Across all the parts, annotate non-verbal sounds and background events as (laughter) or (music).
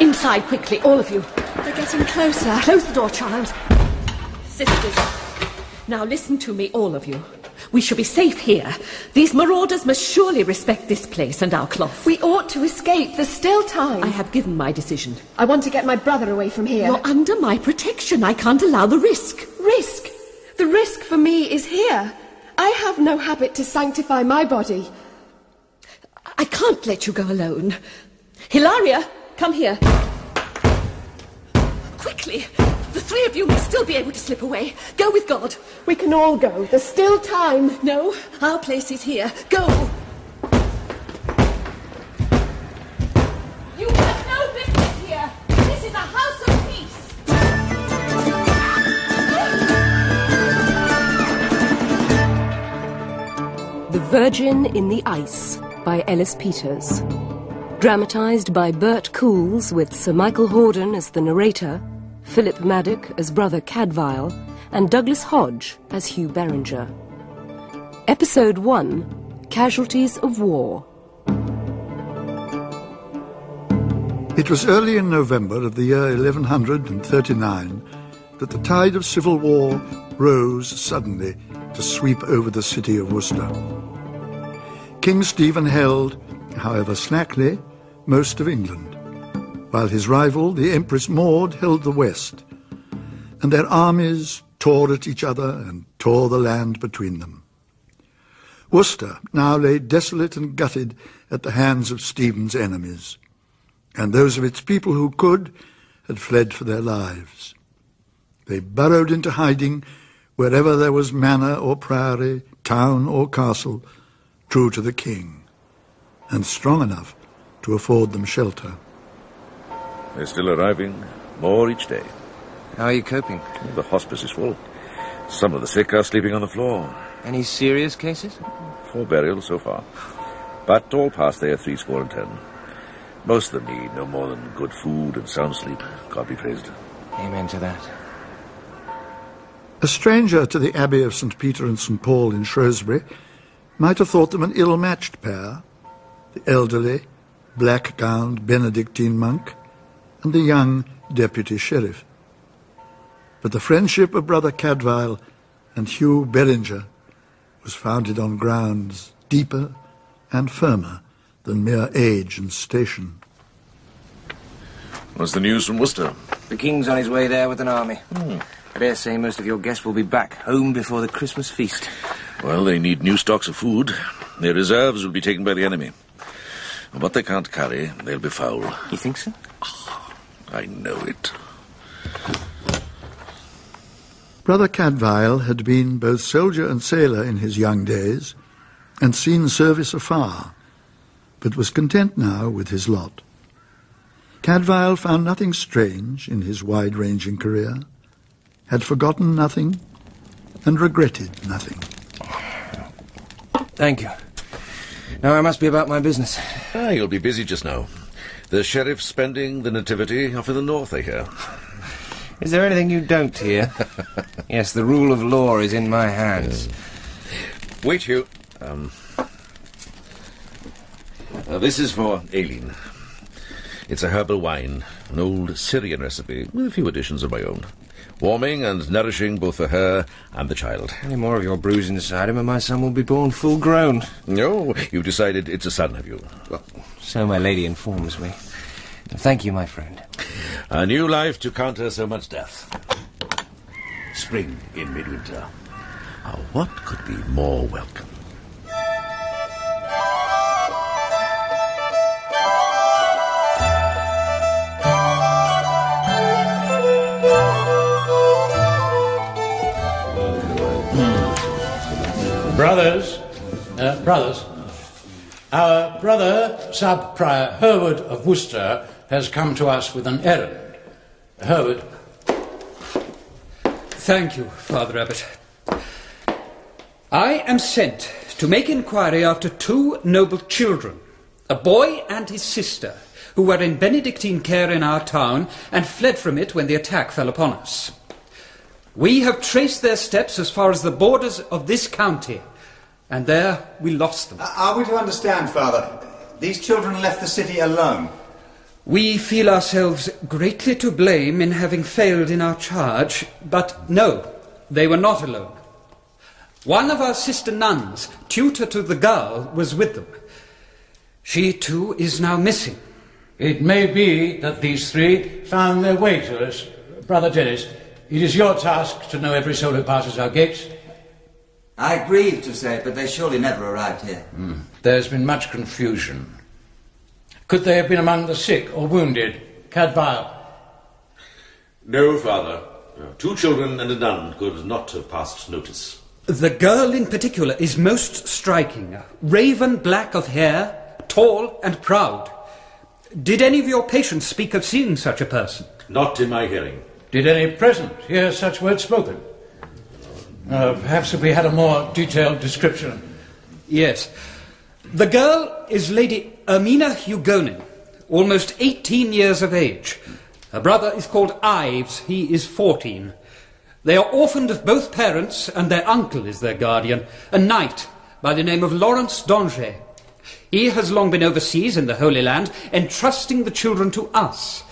Inside quickly, all of you. They're getting closer. Close the door, child. Sisters, now listen to me, all of you. We shall be safe here. These marauders must surely respect this place and our cloth. We ought to escape. There's still time. I have given my decision. I want to get my brother away from here. You're under my protection. I can't allow the risk. Risk? The risk for me is here. I have no habit to sanctify my body. I can't let you go alone. Hilaria, come here. Quickly. The three of you may still be able to slip away. Go with God. We can all go. There's still time. No, our place is here. Go. You have no business here. This is a house of peace. The Virgin in the Ice by Ellis Peters. Dramatised by Bert Coules with Sir Michael Hordern as the narrator, Philip Maddock as Brother Cadfael, and Douglas Hodge as Hugh Beringer. Episode 1 Casualties of War. It was early in November of the year 1139 that the tide of civil war rose suddenly to sweep over the city of Worcester. King Stephen held, however slackly, most of England, while his rival, the Empress Maud, held the west, and their armies tore at each other and tore the land between them. Worcester now lay desolate and gutted at the hands of Stephen's enemies, and those of its people who could had fled for their lives. They burrowed into hiding wherever there was manor or priory, town or castle, true to the king, and strong enough to afford them shelter. They're still arriving, more each day. How are you coping? The hospice is full. Some of the sick are sleeping on the floor. Any serious cases? Four burials so far. But all past their three score and ten. Most of them need no more than good food and sound sleep. God be praised. Amen to that. A stranger to the Abbey of St. Peter and St. Paul in Shrewsbury might have thought them an ill-matched pair, the elderly, black-gowned Benedictine monk and the young deputy sheriff. But the friendship of Brother Cadfael and Hugh Beringer was founded on grounds deeper and firmer than mere age and station. What's the news from Worcester? The king's on his way there with an army. Hmm. I dare say most of your guests will be back home before the Christmas feast. Well, they need new stocks of food. Their reserves will be taken by the enemy. And what they can't carry, they'll befoul. You think so? I know it. Brother Cadfael had been both soldier and sailor in his young days, and seen service afar, but was content now with his lot. Cadfael found nothing strange in his wide-ranging career, had forgotten nothing, and regretted nothing. Thank you. Now I must be about my business. Ah, you'll be busy just now. The sheriff's spending the nativity off in the north, I hear. Is there anything you don't hear? (laughs) yes, the rule of law is in my hands. Wait, Hugh. Um, uh, this is for Aline. It's a herbal wine, an old Syrian recipe with a few additions of my own. Warming and nourishing both for her and the child. Any more of your brews inside him, and my son will be born full grown. No, you've decided it's a son, have you? Well, so my lady informs me. Thank you, my friend. A new life to counter so much death. Spring in midwinter. Now, what could be more welcome? Brothers, uh, brothers, our brother, Sub Prior Hereward of Worcester, has come to us with an errand. Hereward. Thank you, Father Abbot. I am sent to make inquiry after two noble children, a boy and his sister, who were in Benedictine care in our town and fled from it when the attack fell upon us. We have traced their steps as far as the borders of this county, and there we lost them. Are we to understand, Father, these children left the city alone? We feel ourselves greatly to blame in having failed in our charge, but no, they were not alone. One of our sister nuns, tutor to the girl, was with them. She too is now missing. It may be that these three found their way to us. Brother Dennis, it is your task to know every soul who passes our gates. I grieve to say it, but they surely never arrived here. Mm. There's been much confusion. Could they have been among the sick or wounded? Cadfael? No, Father. Two children and a nun could not have passed notice. The girl in particular is most striking. Raven black of hair, tall and proud. Did any of your patients speak of seeing such a person? Not in my hearing. Did any present hear such words spoken? Uh, perhaps if we had a more detailed description. Yes. The girl is Lady Ermina Hugonin, almost 18 years of age. Her brother is called Ives. He is 14. They are orphaned of both parents, and their uncle is their guardian, a knight by the name of Lawrence d'Angers. He has long been overseas in the Holy Land, entrusting the children to us,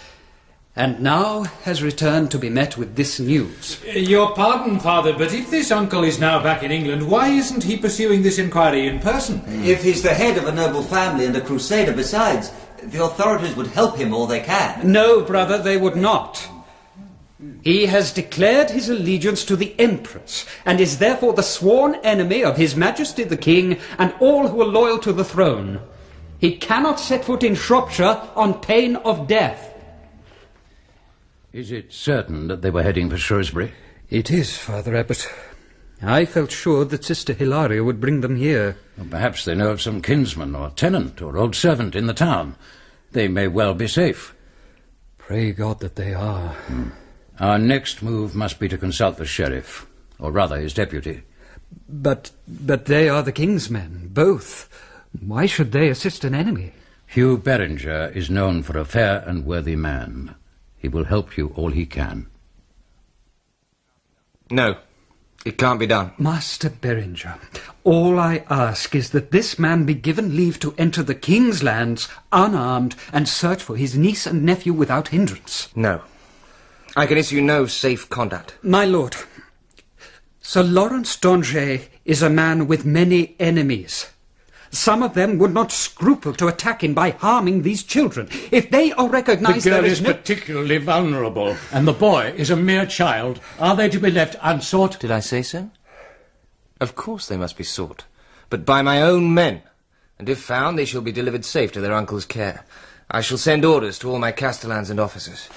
and now has returned to be met with this news. Your pardon, Father, but if this uncle is now back in England, why isn't he pursuing this inquiry in person? If he's the head of a noble family and a crusader besides, the authorities would help him all they can. No, brother, they would not. He has declared his allegiance to the Empress, and is therefore the sworn enemy of His Majesty the King and all who are loyal to the throne. He cannot set foot in Shropshire on pain of death. Is it certain that they were heading for Shrewsbury? It is, Father Abbot. I felt sure that Sister Hilaria would bring them here. Well, perhaps they know of some kinsman or tenant or old servant in the town. They may well be safe. Pray God that they are. Hmm. Our next move must be to consult the sheriff, or rather his deputy. But but they are the king's men, both. Why should they assist an enemy? Hugh Beringer is known for a fair and worthy man. He will help you all he can. No, it can't be done. Master Beringer, all I ask is that this man be given leave to enter the king's lands unarmed and search for his niece and nephew without hindrance. No. I can issue no safe conduct. My lord, Sir Lawrence d'Angers is a man with many enemies. Some of them would not scruple to attack him by harming these children. If they are recognized, the girl there is, is no... particularly vulnerable, and the boy is a mere child. Are they to be left unsought? Did I say so? Of course they must be sought, but by my own men. And if found, they shall be delivered safe to their uncle's care. I shall send orders to all my castellans and officers.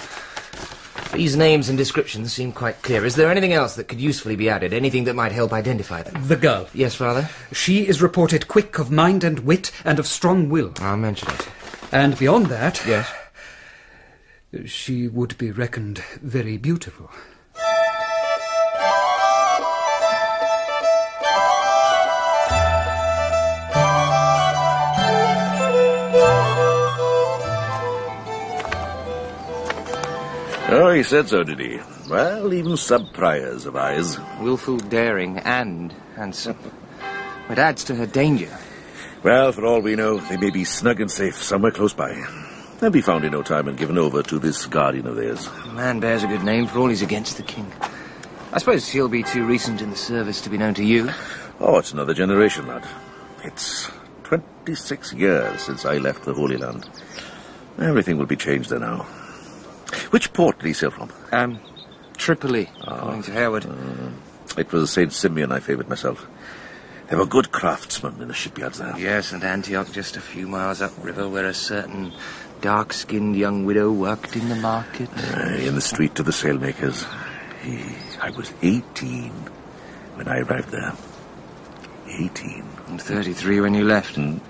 These names and descriptions seem quite clear. Is there anything else that could usefully be added? Anything that might help identify them? The girl. Yes, Father? She is reported quick of mind and wit and of strong will. I'll mention it. And beyond that... Yes? She would be reckoned very beautiful. Oh, he said so, did he? Well, even sub-priors have eyes. Wilful, daring, and handsome. It adds to her danger. Well, for all we know, they may be snug and safe somewhere close by. They'll be found in no time and given over to this guardian of theirs. The man bears a good name for all he's against the king. I suppose he'll be too recent in the service to be known to you. Oh, it's another generation, lad. It's 26 years since I left the Holy Land. Everything will be changed there now. Which port did he sail from? Um, Tripoli, according to. Uh, it was St. Simeon I favoured myself. There were good craftsmen in the shipyards there. Yes, and Antioch just a few miles upriver where a certain dark-skinned young widow worked in the market. Uh, in the street of the sailmakers. He, I was 18 when I arrived there. 18. And 33 when you left. Mm.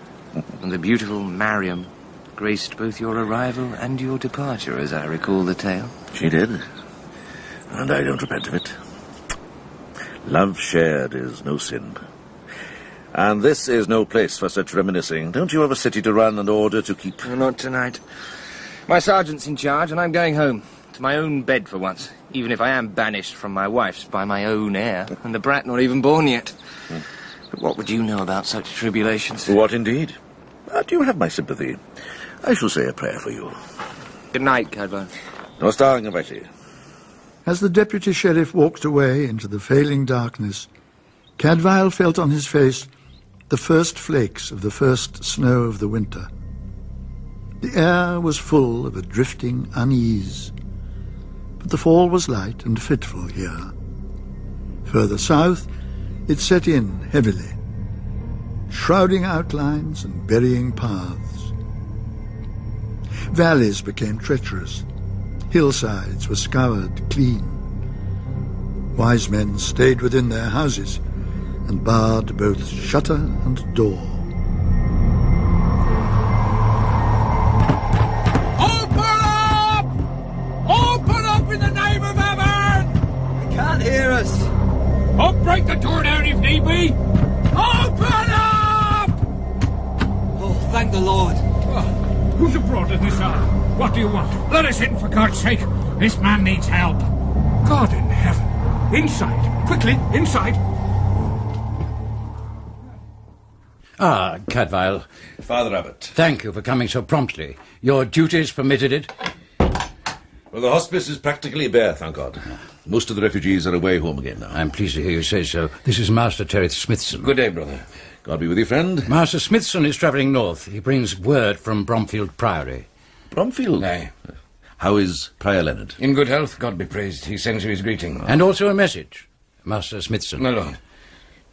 and the beautiful Mariam graced both your arrival and your departure, as I recall the tale. She did. And I don't repent of it. Love shared is no sin. And this is no place for such reminiscing. Don't you have a city to run and order to keep? Not tonight. My sergeant's in charge, and I'm going home. To my own bed for once. Even if I am banished from my wife's by my own heir, and the brat not even born yet. Hmm. But what would you know about such tribulations? What indeed? But you have my sympathy. I shall say a prayer for you. Good night, Cadfael. No starring of Betty. As the deputy sheriff walked away into the failing darkness, Cadfael felt on his face the first flakes of the first snow of the winter. The air was full of a drifting unease, but the fall was light and fitful here. Further south, it set in heavily, shrouding outlines and burying paths. Valleys became treacherous. Hillsides were scoured clean. Wise men stayed within their houses and barred both shutter and door. Open up! Open up in the name of heaven! They can't hear us. I'll break the door down if need be. Open up! Oh, thank the Lord. Who's abroad at this hour? What do you want? Let us in, for God's sake. This man needs help. God in heaven. Inside. Quickly, inside. Ah, Cadfael. Father Abbot. Thank you for coming so promptly. Your duties permitted it. Well, the hospice is practically bare, thank God. Most of the refugees are away home again now. I'm pleased to hear you say so. This is Master Terith Smithson. Good day, brother. God be with you, friend. Master Smithson is travelling north. He brings word from Bromfield Priory. Bromfield? Nay. How is Prior Leonard? In good health, God be praised. He sends you his greeting. And also a message. Master Smithson. My lord,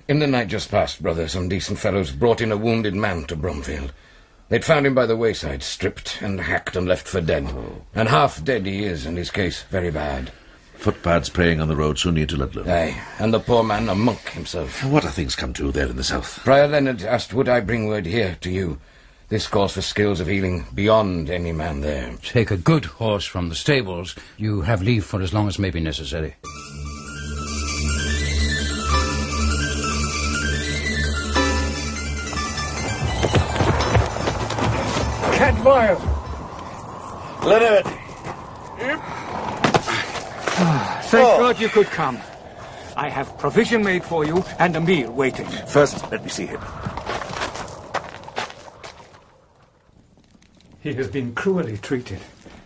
in the night just past, brother, some decent fellows brought in a wounded man to Bromfield. They'd found him by the wayside, stripped and hacked and left for dead. Oh. And half dead he is, and his case very bad. Footpads preying on the road so near to Ludlow. Aye, and the poor man a monk himself. What are things come to there in the south? Prior Leonard asked would I bring word here to you. This calls for skills of healing beyond any man there. Take a good horse from the stables. You have leave for as long as may be necessary. Cadfael. Leonard! Ah, thank oh. God you could come. I have provision made for you and a meal waiting. First, let me see him. He has been cruelly treated,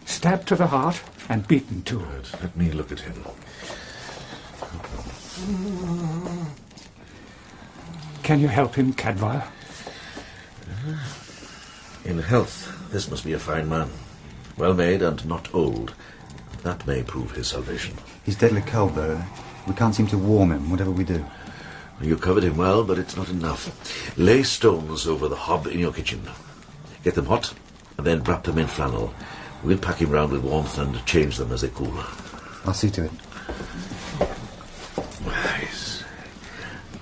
stabbed to the heart and beaten to it. Let me look at him. Can you help him, Cadfael? In health, this must be a fine man. Well made and not old. That may prove his salvation. He's deadly cold, though. We can't seem to warm him, whatever we do. You covered him well, but it's not enough. Lay stones over the hob in your kitchen. Get them hot, and then wrap them in flannel. We'll pack him round with warmth and change them as they cool. I'll see to it.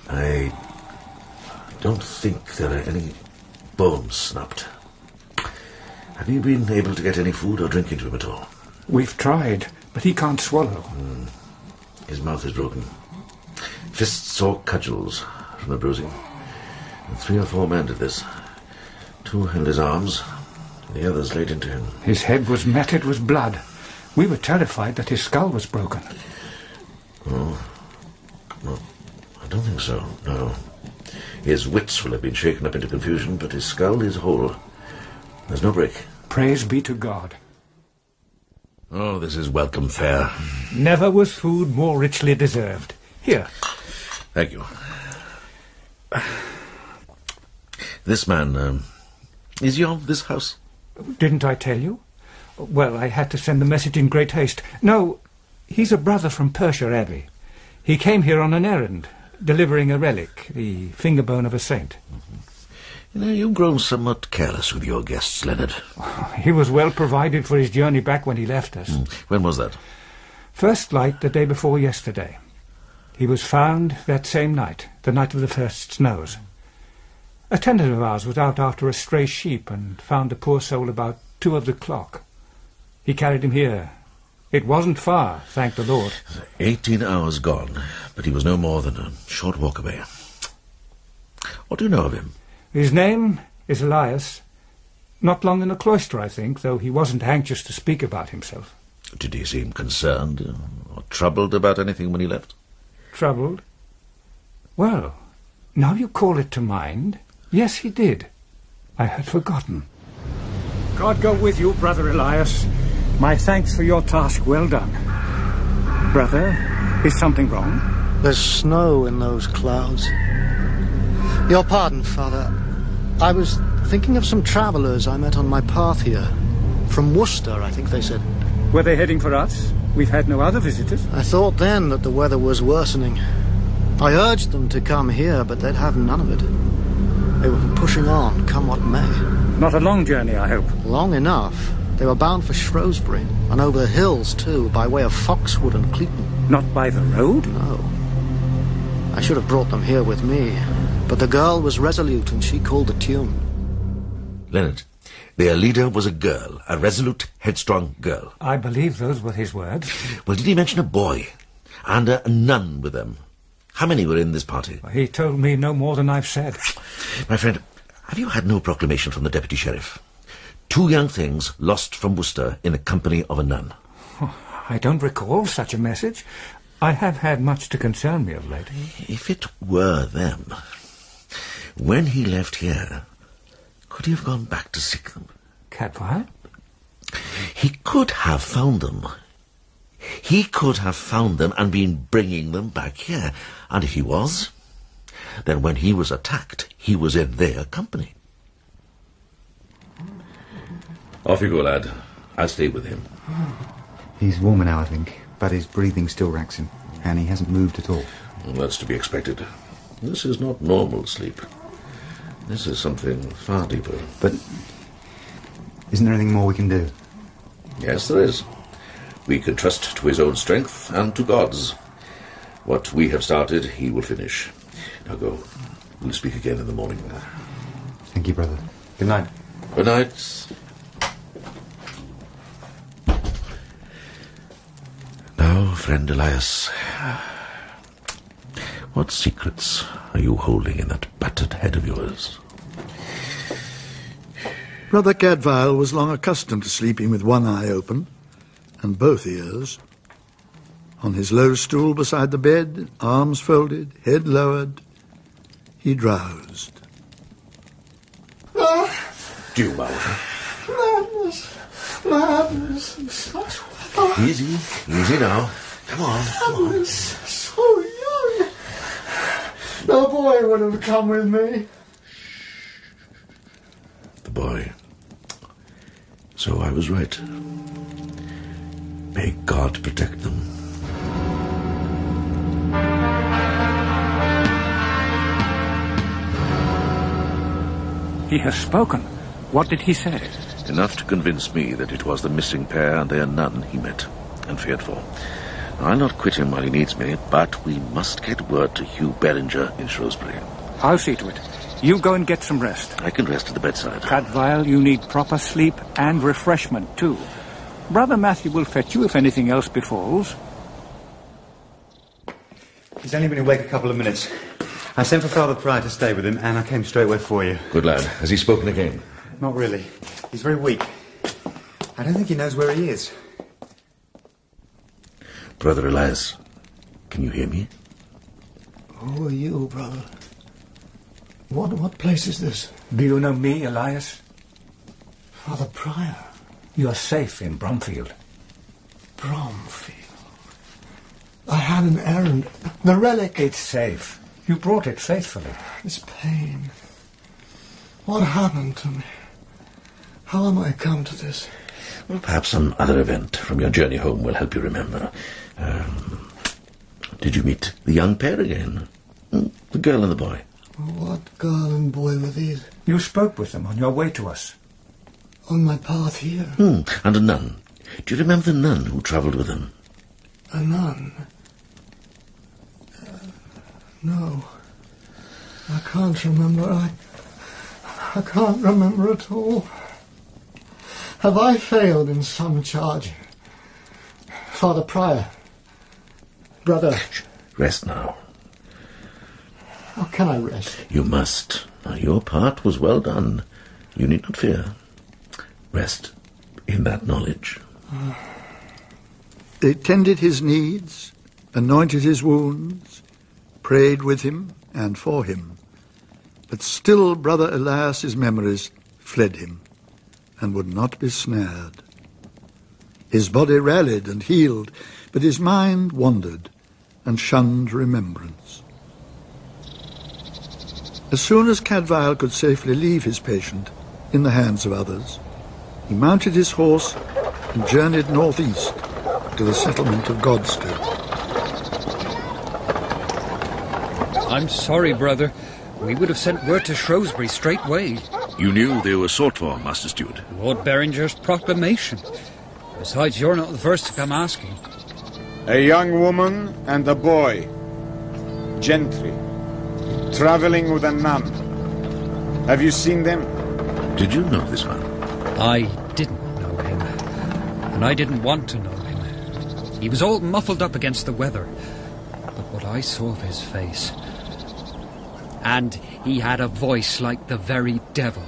I don't think there are any bones snapped. Have you been able to get any food or drink into him at all? We've tried, but he can't swallow. Hmm. His mouth is broken. Fists or cudgels from the bruising. And three or four men did this. Two held his arms, the others laid into him. His head was matted with blood. We were terrified that his skull was broken. Oh. No, I don't think so, no. His wits will have been shaken up into confusion, but his skull is whole. There's no break. Praise be to God. Oh, this is welcome fare. Never was food more richly deserved. Here, Thank you. This man, um, is he of this house? didn't I tell you? Well, I had to send the message in great haste. No, he's a brother from Pershore Abbey. He came here on an errand, delivering a relic, the finger bone of a saint. You know, you've grown somewhat careless with your guests, Leonard. (sighs) He was well provided for his journey back when he left us. Hmm. When was that? First light the day before yesterday. He was found that same night, the night of the first snows. A tenant of ours was out after a stray sheep and found the poor soul about two of the clock. He carried him here. It wasn't far, thank the Lord. Eighteen hours gone, but he was no more than a short walk away. What do you know of him? His name is Elias. Not long in the cloister, I think, though he wasn't anxious to speak about himself. Did he seem concerned or troubled about anything when he left? Troubled? Well, now you call it to mind, yes, he did. I had forgotten. God go with you, Brother Elias. My thanks for your task well done. Brother, is something wrong? There's snow in those clouds. Your pardon, Father. I was thinking of some travellers I met on my path here. From Worcester, I think they said. Were they heading for us? We've had no other visitors. I thought then that the weather was worsening. I urged them to come here, but they'd have none of it. They were pushing on, come what may. Not a long journey, I hope. Long enough. They were bound for Shrewsbury, and over the hills, too, by way of Foxwood and Cleeton. Not by the road? No. I should have brought them here with me, but the girl was resolute, and she called the tune. Leonard, their leader was a girl, a resolute, headstrong girl. I believe those were his words. Well, did he mention a boy? And a, a nun with them? How many were in this party? He told me no more than I've said. My friend, have you had no proclamation from the deputy sheriff? Two young things lost from Worcester in the company of a nun. Oh, (sighs) I don't recall such a message. I have had much to concern me of late. If it were them, when he left here, could he have gone back to seek them? Cadfael? He could have found them. He could have found them and been bringing them back here. And if he was, then when he was attacked, he was in their company. Off you go, lad. I'll stay with him. He's warmer now, I think, but his breathing still racks him, and he hasn't moved at all. Well, that's to be expected. This is not normal sleep. This is something far deeper. But isn't there anything more we can do? Yes, there is. We can trust to his own strength and to God's. What we have started, he will finish. Now go. We'll speak again in the morning. Thank you, brother. Good night. Good night. Now, friend Elias, what secrets are you holding in that battered head of yours? Brother Cadfael was long accustomed to sleeping with one eye open and both ears. On his low stool beside the bed, arms folded, head lowered, he drowsed. Ah. Due mouth. Madness! Madness! Easy, easy now. Come on, come on. Madness! So young! No boy would have come with me. The boy. So I was right. May God protect them. He has spoken. What did he say? Enough to convince me that it was the missing pair and their nun he met and feared for. I'll not quit him while he needs me, but we must get word to Hugh Beringer in Shrewsbury. I'll see to it. You go and get some rest. I can rest at the bedside. Cadfael, you need proper sleep and refreshment, too. Brother Matthew will fetch you if anything else befalls. He's only been awake a couple of minutes. I sent for Father Prior to stay with him, and I came straight away for you. Good lad. Has he spoken again? Not really. He's very weak. I don't think he knows where he is. Brother Elias, can you hear me? Who are you, brother? What, what place is this? Do you know me, Elias? Father Prior. You're safe in Bromfield. Bromfield. I had an errand. The relic. It's safe. You brought it faithfully. This pain. What happened to me? How am I come to this? Well, perhaps some other event from your journey home will help you remember. Um, did you meet the young pair again? Hmm, The girl and the boy? What girl and boy were these? You spoke with them on your way to us. On my path here? Hmm, and a nun. Do you remember the nun who travelled with them? A nun? Uh, no. I can't remember. I. I can't remember at all. Have I failed in some charge? Father Prior. Brother. Rest now. How can I rest? You must. Now, your part was well done. You need not fear. Rest in that knowledge. They tended his needs, anointed his wounds, prayed with him and for him. But still Brother Elias's memories fled him and would not be snared. His body rallied and healed, but his mind wandered and shunned remembrance. As soon as Cadfael could safely leave his patient in the hands of others, he mounted his horse and journeyed northeast to the settlement of Godstoke. I'm sorry, brother. We would have sent word to Shrewsbury straightway. You knew they were sought for, Master Steward. Lord Beringer's proclamation. Besides, you're not the first to come asking. A young woman and a boy. Gentry. Traveling with a nun. Have you seen them? Did you know this man? I didn't know him. And I didn't want to know him. He was all muffled up against the weather. But what I saw of his face. And he had a voice like the very devil.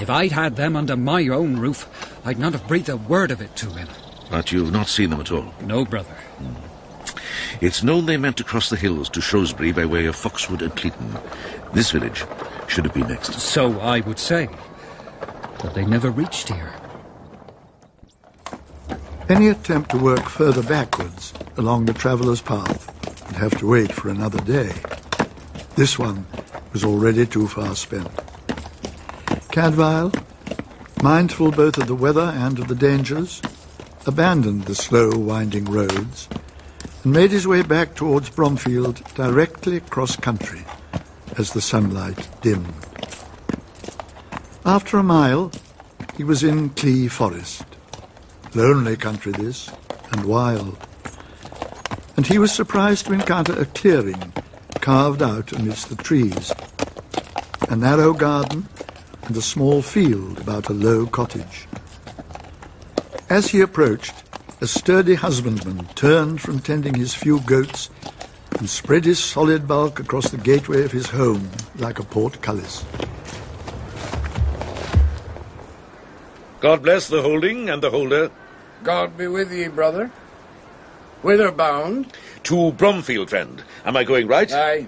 If I'd had them under my own roof, I'd not have breathed a word of it to him. But you've not seen them at all? No, brother. Hmm. It's known they meant to cross the hills to Shrewsbury by way of Foxwood and Cleeton. This village should have been next. So I would say. But they never reached here. Any attempt to work further backwards along the traveller's path would have to wait for another day. This one was already too far spent. Cadfael, mindful both of the weather and of the dangers, abandoned the slow, winding roads and made his way back towards Bromfield directly across country as the sunlight dimmed. After a mile, he was in Clee Forest. Lonely country this, and wild. And he was surprised to encounter a clearing carved out amidst the trees. A narrow garden and a small field about a low cottage. As he approached, a sturdy husbandman turned from tending his few goats and spread his solid bulk across the gateway of his home like a portcullis. God bless the holding and the holder. God be with ye, brother. Whither bound? To Bromfield, friend. Am I going right? Aye.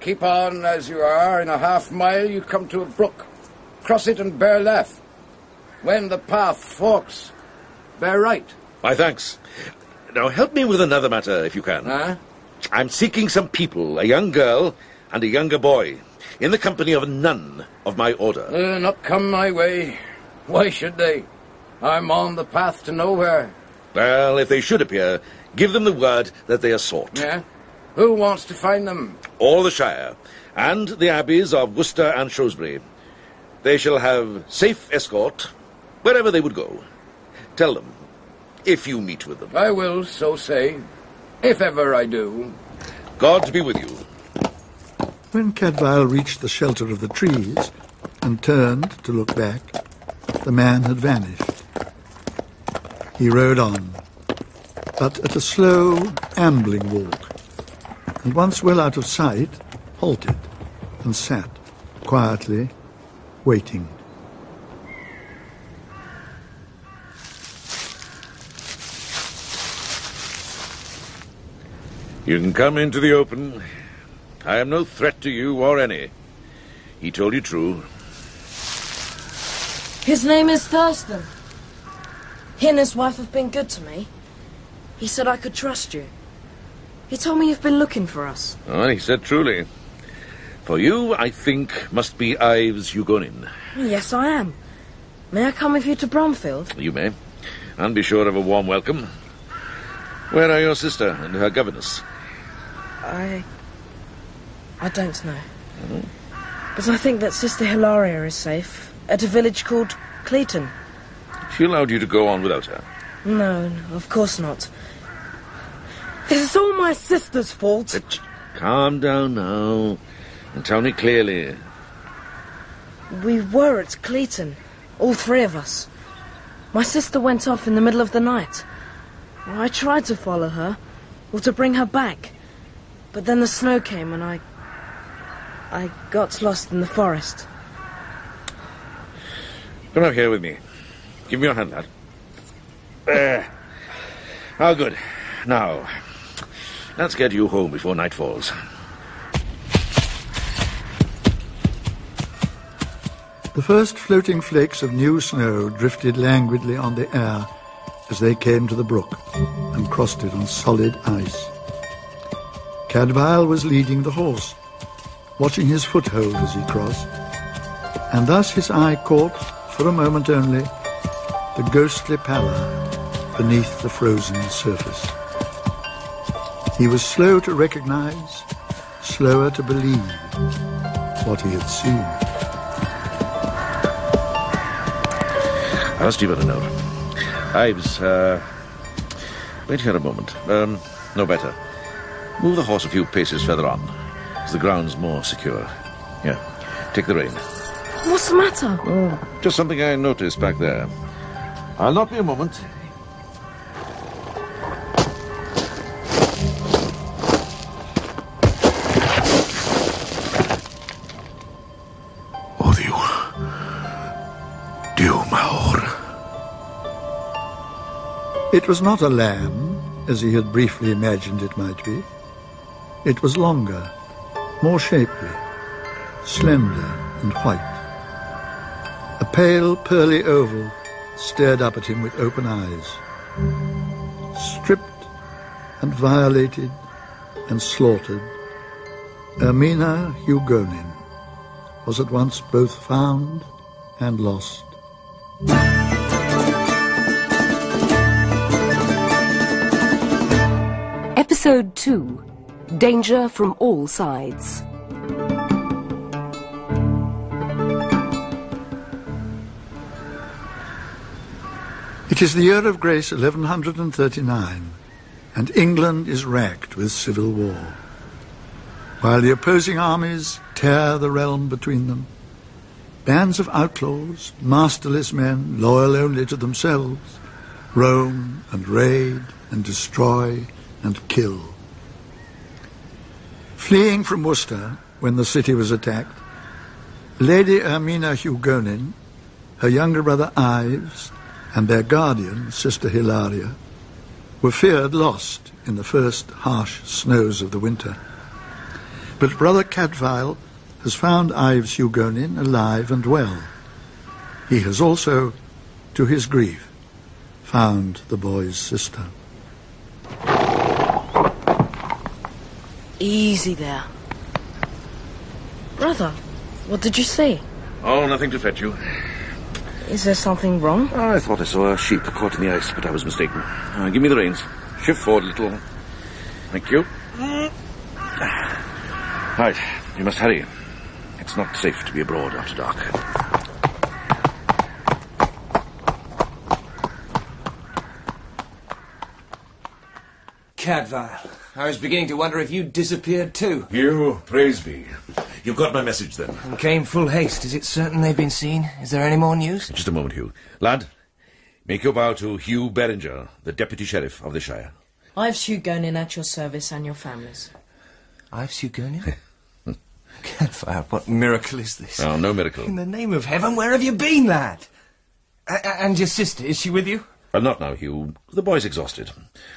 Keep on as you are. In a half mile you come to a brook. Cross it and bear left. When the path forks, bear right. My thanks. Now help me with another matter, if you can. Huh? I'm seeking some people, a young girl and a younger boy, in the company of a nun of my order. Uh, not come my way. Why should they? I'm on the path to nowhere. Well, if they should appear, give them the word that they are sought. Yeah? Who wants to find them? All the Shire, and the abbeys of Worcester and Shrewsbury. They shall have safe escort wherever they would go. Tell them, if you meet with them. I will so say, if ever I do. God be with you. When Cadfael reached the shelter of the trees and turned to look back, the man had vanished. He rode on, but at a slow, ambling walk, and once well out of sight, halted and sat, quietly, waiting. You can come into the open. I am no threat to you or any. He told you true. His name is Thurston. He and his wife have been good to me. He said I could trust you. He told me you've been looking for us. Oh, he said truly. For you, I think, must be Ives Hugonin. Yes, I am. May I come with you to Bromfield? You may. And be sure of a warm welcome. Where are your sister and her governess? I. I don't know. But I think that Sister Hilaria is safe at a village called Cleeton. She allowed you to go on without her. No, no, of course not. This is all my sister's fault. Calm down now and tell me clearly. We were at Cleeton, all three of us. My sister went off in the middle of the night. I tried to follow her, or to bring her back. But then the snow came and I. I got lost in the forest. Come up here with me. Give me your hand, lad. There. Oh, good. Now, let's get you home before night falls. The first floating flakes of new snow drifted languidly on the air as they came to the brook and crossed it on solid ice. Cadfael was leading the horse, watching his foothold as he crossed, and thus his eye caught, for a moment only, the ghostly pallor beneath the frozen surface. He was slow to recognize, slower to believe what he had seen. I'll Steve a note. Ives, uh, wait here a moment. Um, no better. Move the horse a few paces further on, as the ground's more secure. Here, take the rein. What's the matter? Oh, just something I noticed back there. I'll not be a moment. Odio. Dio Maor. It was not a lamb, as he had briefly imagined it might be. It was longer, more shapely, slender and white. A pale, pearly oval stared up at him with open eyes. Stripped and violated and slaughtered, Ermina Hugonin was at once both found and lost. Episode 2 Danger from All Sides. It is the year of grace 1139, and England is racked with civil war. While the opposing armies tear the realm between them, bands of outlaws, masterless men, loyal only to themselves, roam and raid and destroy and kill. Fleeing from Worcester when the city was attacked, Lady Ermina Hugonin, her younger brother Ives, and their guardian, Sister Hilaria, were feared lost in the first harsh snows of the winter. But Brother Cadfael has found Ives Hugonin alive and well. He has also, to his grief, found the boy's sister. Easy there. Brother, what did you see? Oh, nothing to fetch you. Is there something wrong? I thought I saw a sheep caught in the ice, but I was mistaken. Uh, give me the reins. Shift forward a little. Thank you. Right, you must hurry. It's not safe to be abroad after dark. Cadfael, I was beginning to wonder if you'd disappeared too. You, praise be. You got my message then? And came full haste. Is it certain they've been seen? Is there any more news? Just a moment, Hugh. Lad, make your bow to Hugh Beringer, the Deputy Sheriff of the Shire. I've Ives Hugonin at your service and your family's. Ives Hugonin? Cadfael, what miracle is this? Oh, no miracle. In the name of heaven, where have you been, lad? A- a- and your sister, is she with you? Uh, not now, Hugh. The boy's exhausted.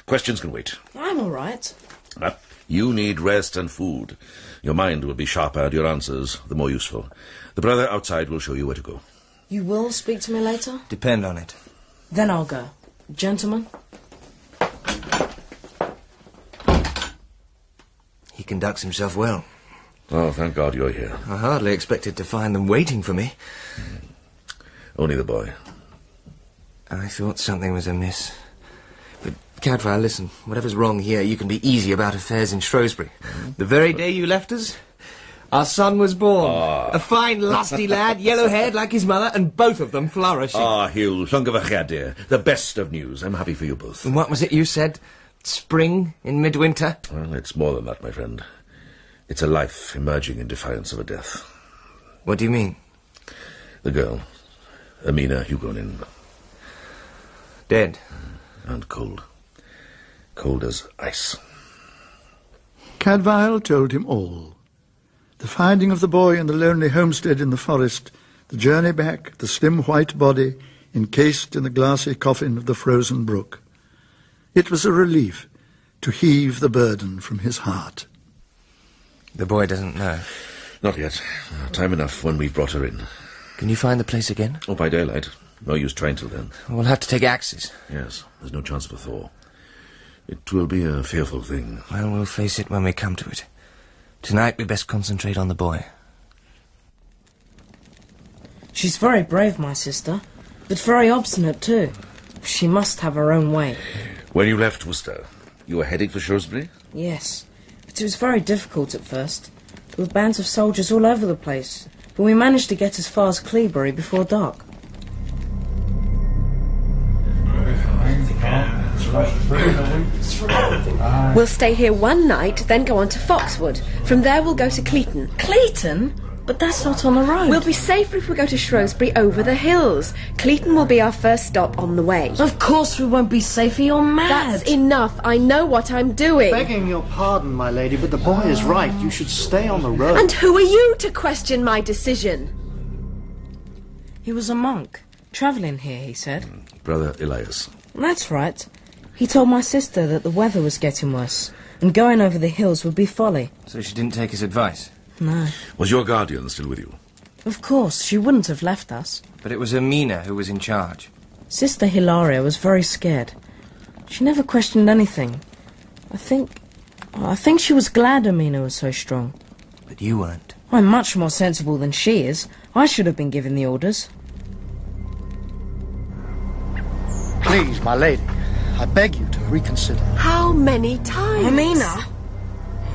Questions can wait. I'm all right. Uh, you need rest and food. Your mind will be sharper and your answers the more useful. The brother outside will show you where to go. You will speak to me later? Depend on it. Then I'll go. Gentlemen? He conducts himself well. Oh, thank God you're here. I hardly expected to find them waiting for me. Only the boy. I thought something was amiss. But, Cadfael, listen. Whatever's wrong here, you can be easy about affairs in Shrewsbury. The very day you left us, our son was born. A fine, lusty lad, yellow-haired like his mother, and both of them flourishing. Ah, Hugh, Llangefychiad, dear. The best of news. I'm happy for you both. And what was it you said? Spring in midwinter? Well, it's more than that, my friend. It's a life emerging in defiance of a death. What do you mean? The girl, Ermina Hugonin. Dead. And cold. Cold as ice. Cadfael told him all. The finding of the boy in the lonely homestead in the forest, the journey back, the slim white body encased in the glassy coffin of the frozen brook. It was a relief to heave the burden from his heart. The boy doesn't know. Not yet. Time enough when we've brought her in. Can you find the place again? Oh, by daylight. No use trying till then. We'll have to take axes. Yes, there's no chance of a thaw. It will be a fearful thing. Well, we'll face it when we come to it. Tonight we best concentrate on the boy. She's very brave, my sister, but very obstinate too. She must have her own way. When you left Worcester, you were heading for Shrewsbury? Yes, but it was very difficult at first. There were bands of soldiers all over the place, but we managed to get as far as Cleobury before dark. We'll stay here one night, then go on to Foxwood. From there, we'll go to Cleeton. Cleeton? But that's not on the road. We'll be safer if we go to Shrewsbury over the hills. Cleeton will be our first stop on the way. Of course we won't be safer, you're mad. That's enough. I know what I'm doing. Begging your pardon, my lady, but the boy is right. You should stay on the road. And who are you to question my decision? He was a monk. Travelling here, he said. Brother Elias. That's right. He told my sister that the weather was getting worse, and going over the hills would be folly. So she didn't take his advice? No. Was your guardian still with you? Of course, she wouldn't have left us. But it was Ermina who was in charge. Sister Hilaria was very scared. She never questioned anything. I think... I think she was glad Ermina was so strong. But you weren't. I'm much more sensible than she is. I should have been given the orders. Please, my lady, I beg you to reconsider. How many times? Ermina!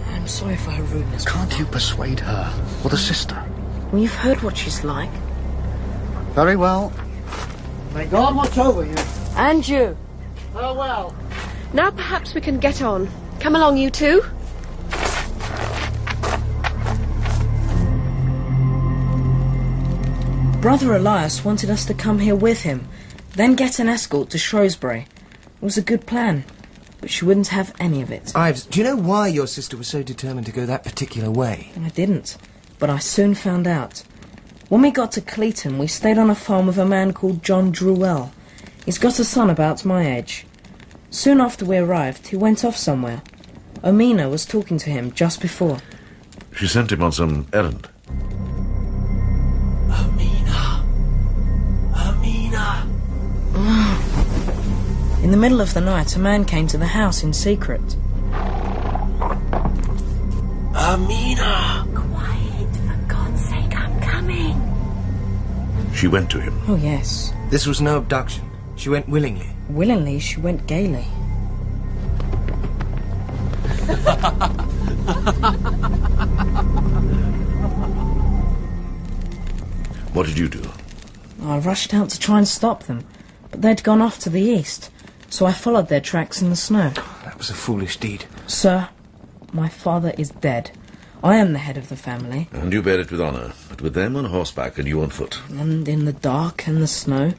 I'm sorry for her rudeness. Can't you persuade her or the sister? Well, you've heard what she's like. Very well. May God watch over you. And you. Farewell. Now perhaps we can get on. Come along, you two. Brother Elias wanted us to come here with him, then get an escort to Shrewsbury. It was a good plan, but she wouldn't have any of it. Ives, do you know why your sister was so determined to go that particular way? I didn't, but I soon found out. When we got to Cleeton, we stayed on a farm with a man called John Druel. He's got a son about my age. Soon after we arrived, he went off somewhere. Ermina was talking to him just before. She sent him on some errand. Ermina. Ermina. In the middle of the night, a man came to the house in secret. Ermina. Quiet, for God's sake, I'm coming. She went to him. Oh, yes. This was no abduction. She went willingly. Willingly, she went gaily. What did you do? I rushed out to try and stop them, but they'd gone off to the east, so I followed their tracks in the snow. That was a foolish deed. Sir, my father is dead. I am the head of the family, And you bear it with honour, but with them on horseback and you on foot. and in the dark and the snow.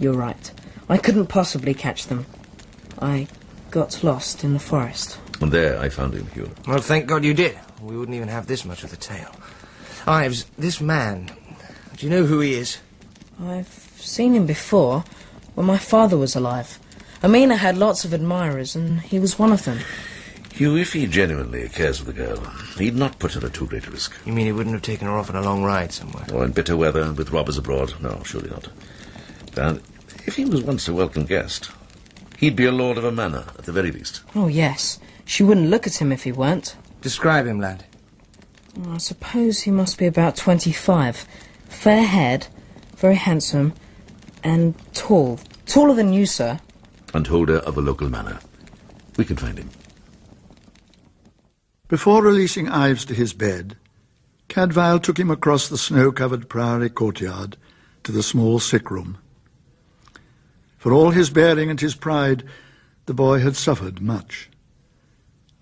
You're right. I couldn't possibly catch them. I got lost in the forest. And there I found him, Hugh. Well, thank God you did. We wouldn't even have this much of the tale. Ives, this man, do you know who he is? I've seen him before, when my father was alive. Amina had lots of admirers, and he was one of them. Hugh, if he genuinely cares for the girl, he'd not put her at too great a risk. You mean he wouldn't have taken her off on a long ride somewhere? Or in bitter weather with robbers abroad? No, surely not. And if he was once a welcome guest, he'd be a lord of a manor, at the very least. Oh, yes. She wouldn't look at him if he weren't. Describe him, lad. I suppose he must be about 25. Fair haired, very handsome, and tall. Taller than you, sir. And holder of a local manor. We can find him. Before releasing Ives to his bed, Cadfael took him across the snow-covered priory courtyard to the small sick room. For all his bearing and his pride, the boy had suffered much.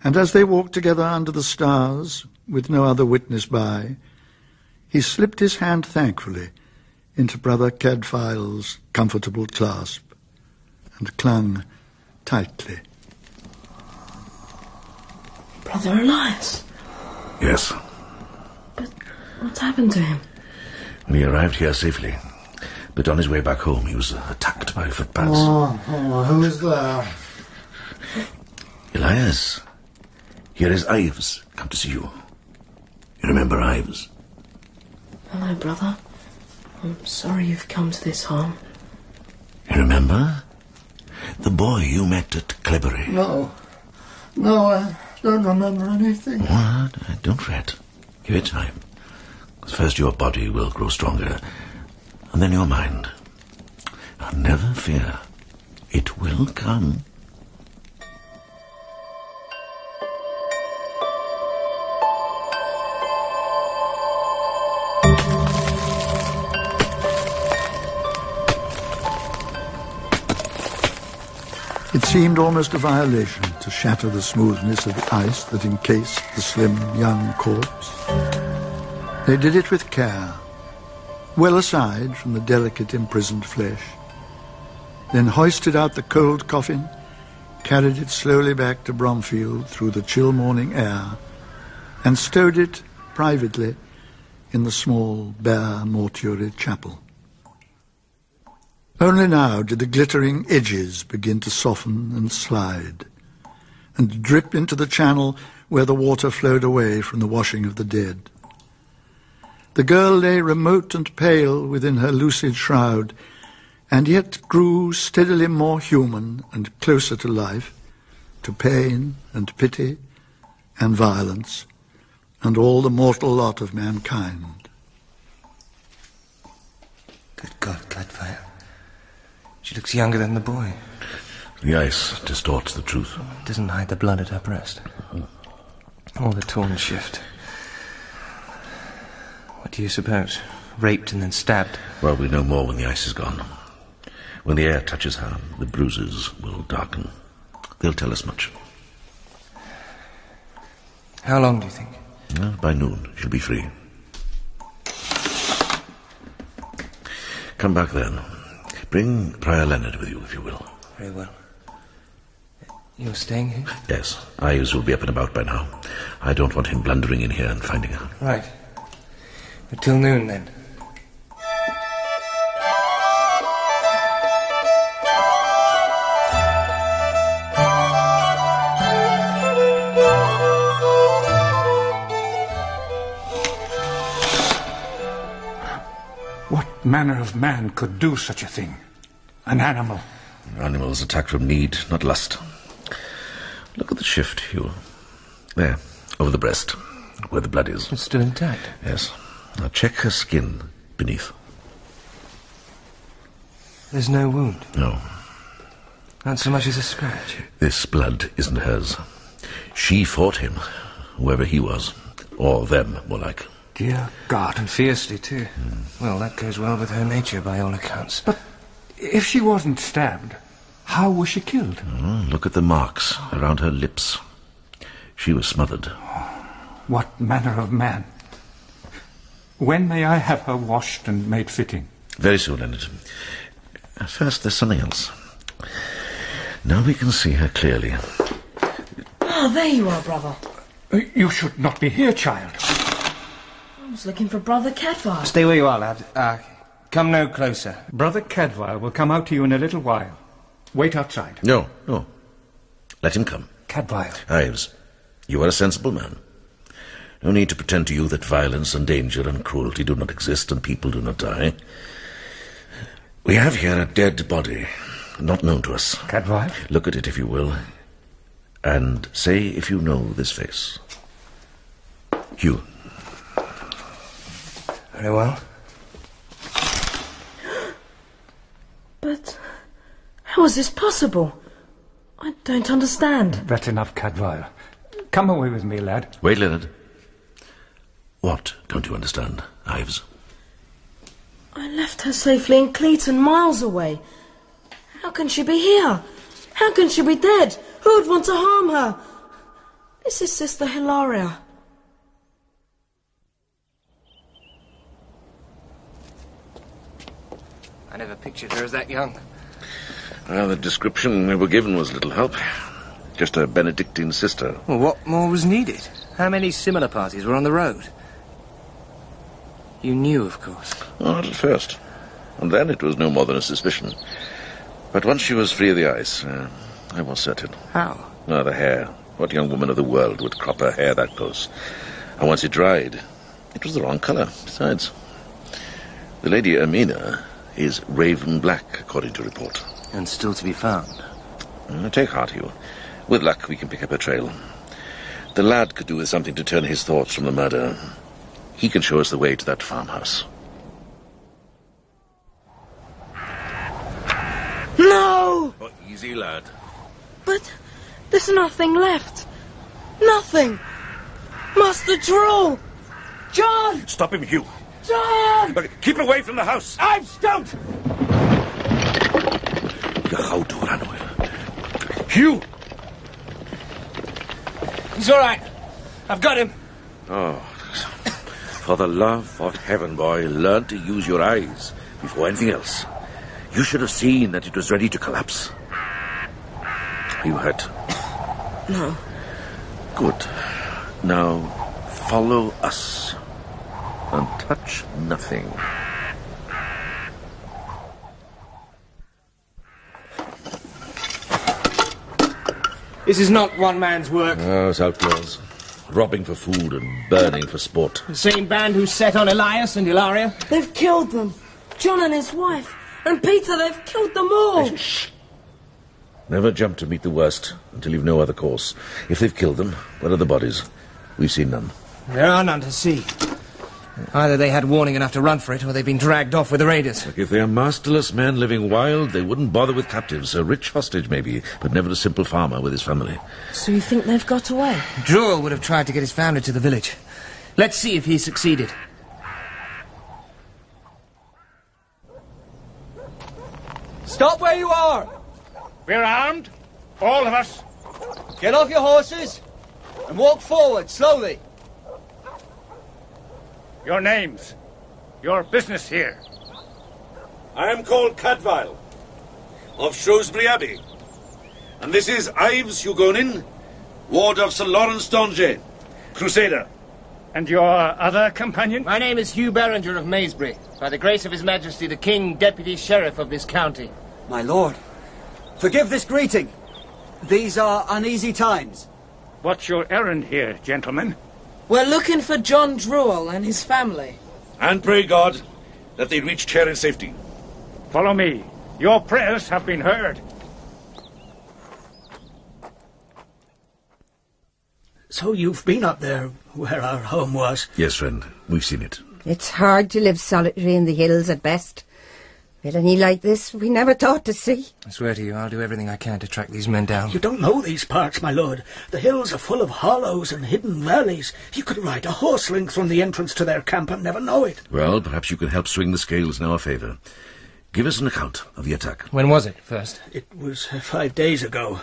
And as they walked together under the stars, with no other witness by, he slipped his hand thankfully into Brother Cadfael's comfortable clasp and clung tightly. Brother Elias. Yes. But what's happened to him? When he arrived here safely. But on his way back home, he was attacked by footpads. Oh, oh, who is there? Elias, here is Ives, come to see you. You remember Ives? Hello, brother. I'm sorry you've come to this harm. You remember? The boy you met at Cleobury. No. No, I don't remember anything. What? Don't fret. Give it time. First your body will grow stronger, and then your mind. And never fear. It will come. It seemed almost a violation to shatter the smoothness of the ice that encased the slim young corpse. They did it with care, well aside from the delicate imprisoned flesh, then hoisted out the cold coffin, carried it slowly back to Bromfield through the chill morning air, and stowed it privately in the small, bare mortuary chapel. Only now did the glittering edges begin to soften and slide, and drip into the channel where the water flowed away from the washing of the dead. The girl lay remote and pale within her lucid shroud, and yet grew steadily more human and closer to life, to pain and pity and violence, and all the mortal lot of mankind. Good God, Cadfael. She looks younger than the boy. The ice distorts the truth. It doesn't hide the blood at her breast. Hmm. Or the torn shift. What do you suppose? Raped and then stabbed? Well, we know more when the ice is gone. When the air touches her, the bruises will darken. They'll tell us much. How long do you think? Well, by noon, she'll be free. Come back then. Bring Prior Leonard with you, if you will. Very well. You're staying here? Yes, Ives will be up and about by now. I don't want him blundering in here and finding out. Right. But till noon, then. Manner of man could do such a thing? An animal. Animals attack from need, not lust. Look at the shift, Hugh. There, over the breast, where the blood is. It's still intact. Yes. Now check her skin beneath. There's no wound. No, Not so much as a scratch. this blood isn't hers. She fought him, whoever he was. Or them, more like. Dear God. And fiercely, too. Well, that goes well with her nature, by all accounts. But if she wasn't stabbed, how was she killed? Oh, look at the marks around her lips. She was smothered. What manner of man? When may I have her washed and made fitting? Very soon, Leonard. First, there's something else. Now we can see her clearly. Oh, there you are, brother. You should not be here, child. I was looking for Brother Cadfael. Stay where you are, lad. Uh, come no closer. Brother Cadfael will come out to you in a little while. Wait outside. No, no. Let him come. Cadfael. Ives, you are a sensible man. No need to pretend to you that violence and danger and cruelty do not exist and people do not die. We have here a dead body, not known to us. Cadfael? Look at it if you will, and say if you know this face. Hugh. Very well. (gasps) But how is this possible? I don't understand. That's enough, Cadfael. Come away with me, lad. Wait, Leonard. What don't you understand, Ives? I left her safely in Cleeton, miles away. How can she be here? How can she be dead? Who would want to harm her? This is Sister Hilaria. Never pictured her as that young. Well, the description we were given was little help. Just a Benedictine sister. Well, what more was needed? How many similar parties were on the road? You knew, of course. Not at first. And then it was no more than a suspicion. But once she was free of the ice, uh, I was certain. How? Ah, the hair. What young woman of the world would crop her hair that close? And once it dried, it was the wrong colour, besides. The Lady Ermina is Raven Black, according to report. And still to be found. Uh, take heart, Hugh. With luck, we can pick up a trail. The lad could do with something to turn his thoughts from the murder. He can show us the way to that farmhouse. No! Oh, easy, lad. But there's nothing left. Nothing. Master Druel! John! Stop him, Hugh. John! Look, keep away from the house. I'm stout! How to run away. Hugh! He's all right. I've got him. Oh, for the love of heaven, boy, learn to use your eyes before anything else. You should have seen that it was ready to collapse. Are you hurt? No. Good. Now, follow us. And touch nothing. This is not one man's work. Oh, it's outlaws. Robbing for food and burning for sport. The same band who set on Elias and Hilaria. They've killed them. John and his wife. And Peter, they've killed them all. Shh! Never jump to meet the worst until you've no other course. If they've killed them, where are the bodies? We've seen none. There are none to see. Either they had warning enough to run for it, or they've been dragged off with the raiders. Look, if they are masterless men living wild, they wouldn't bother with captives. A rich hostage, maybe, but never a simple farmer with his family. So you think they've got away? Druel would have tried to get his family to the village. Let's see if he succeeded. Stop where you are! We're armed, all of us. Get off your horses and walk forward slowly. Your names, your business here. I am called Cadfael, of Shrewsbury Abbey. And this is Ives Hugonin, ward of Sir Lawrence d'Angers, crusader. And your other companion? My name is Hugh Beringer of Maesbury, by the grace of His Majesty the King, Deputy Sheriff of this county. My lord, forgive this greeting. These are uneasy times. What's your errand here, gentlemen? We're looking for John Druel and his family. And pray God that they reach here in safety. Follow me. Your prayers have been heard. So you've been up there where our home was? Yes, friend. We've seen it. It's hard to live solitary in the hills at best. Villainy like this we never thought to see. I swear to you, I'll do everything I can to track these men down. You don't know these parts, my lord. The hills are full of hollows and hidden valleys. You could ride a horse length from the entrance to their camp and never know it. Well, perhaps you can help swing the scales in our favour. Give us an account of the attack. When was it, first? It was uh, five days ago.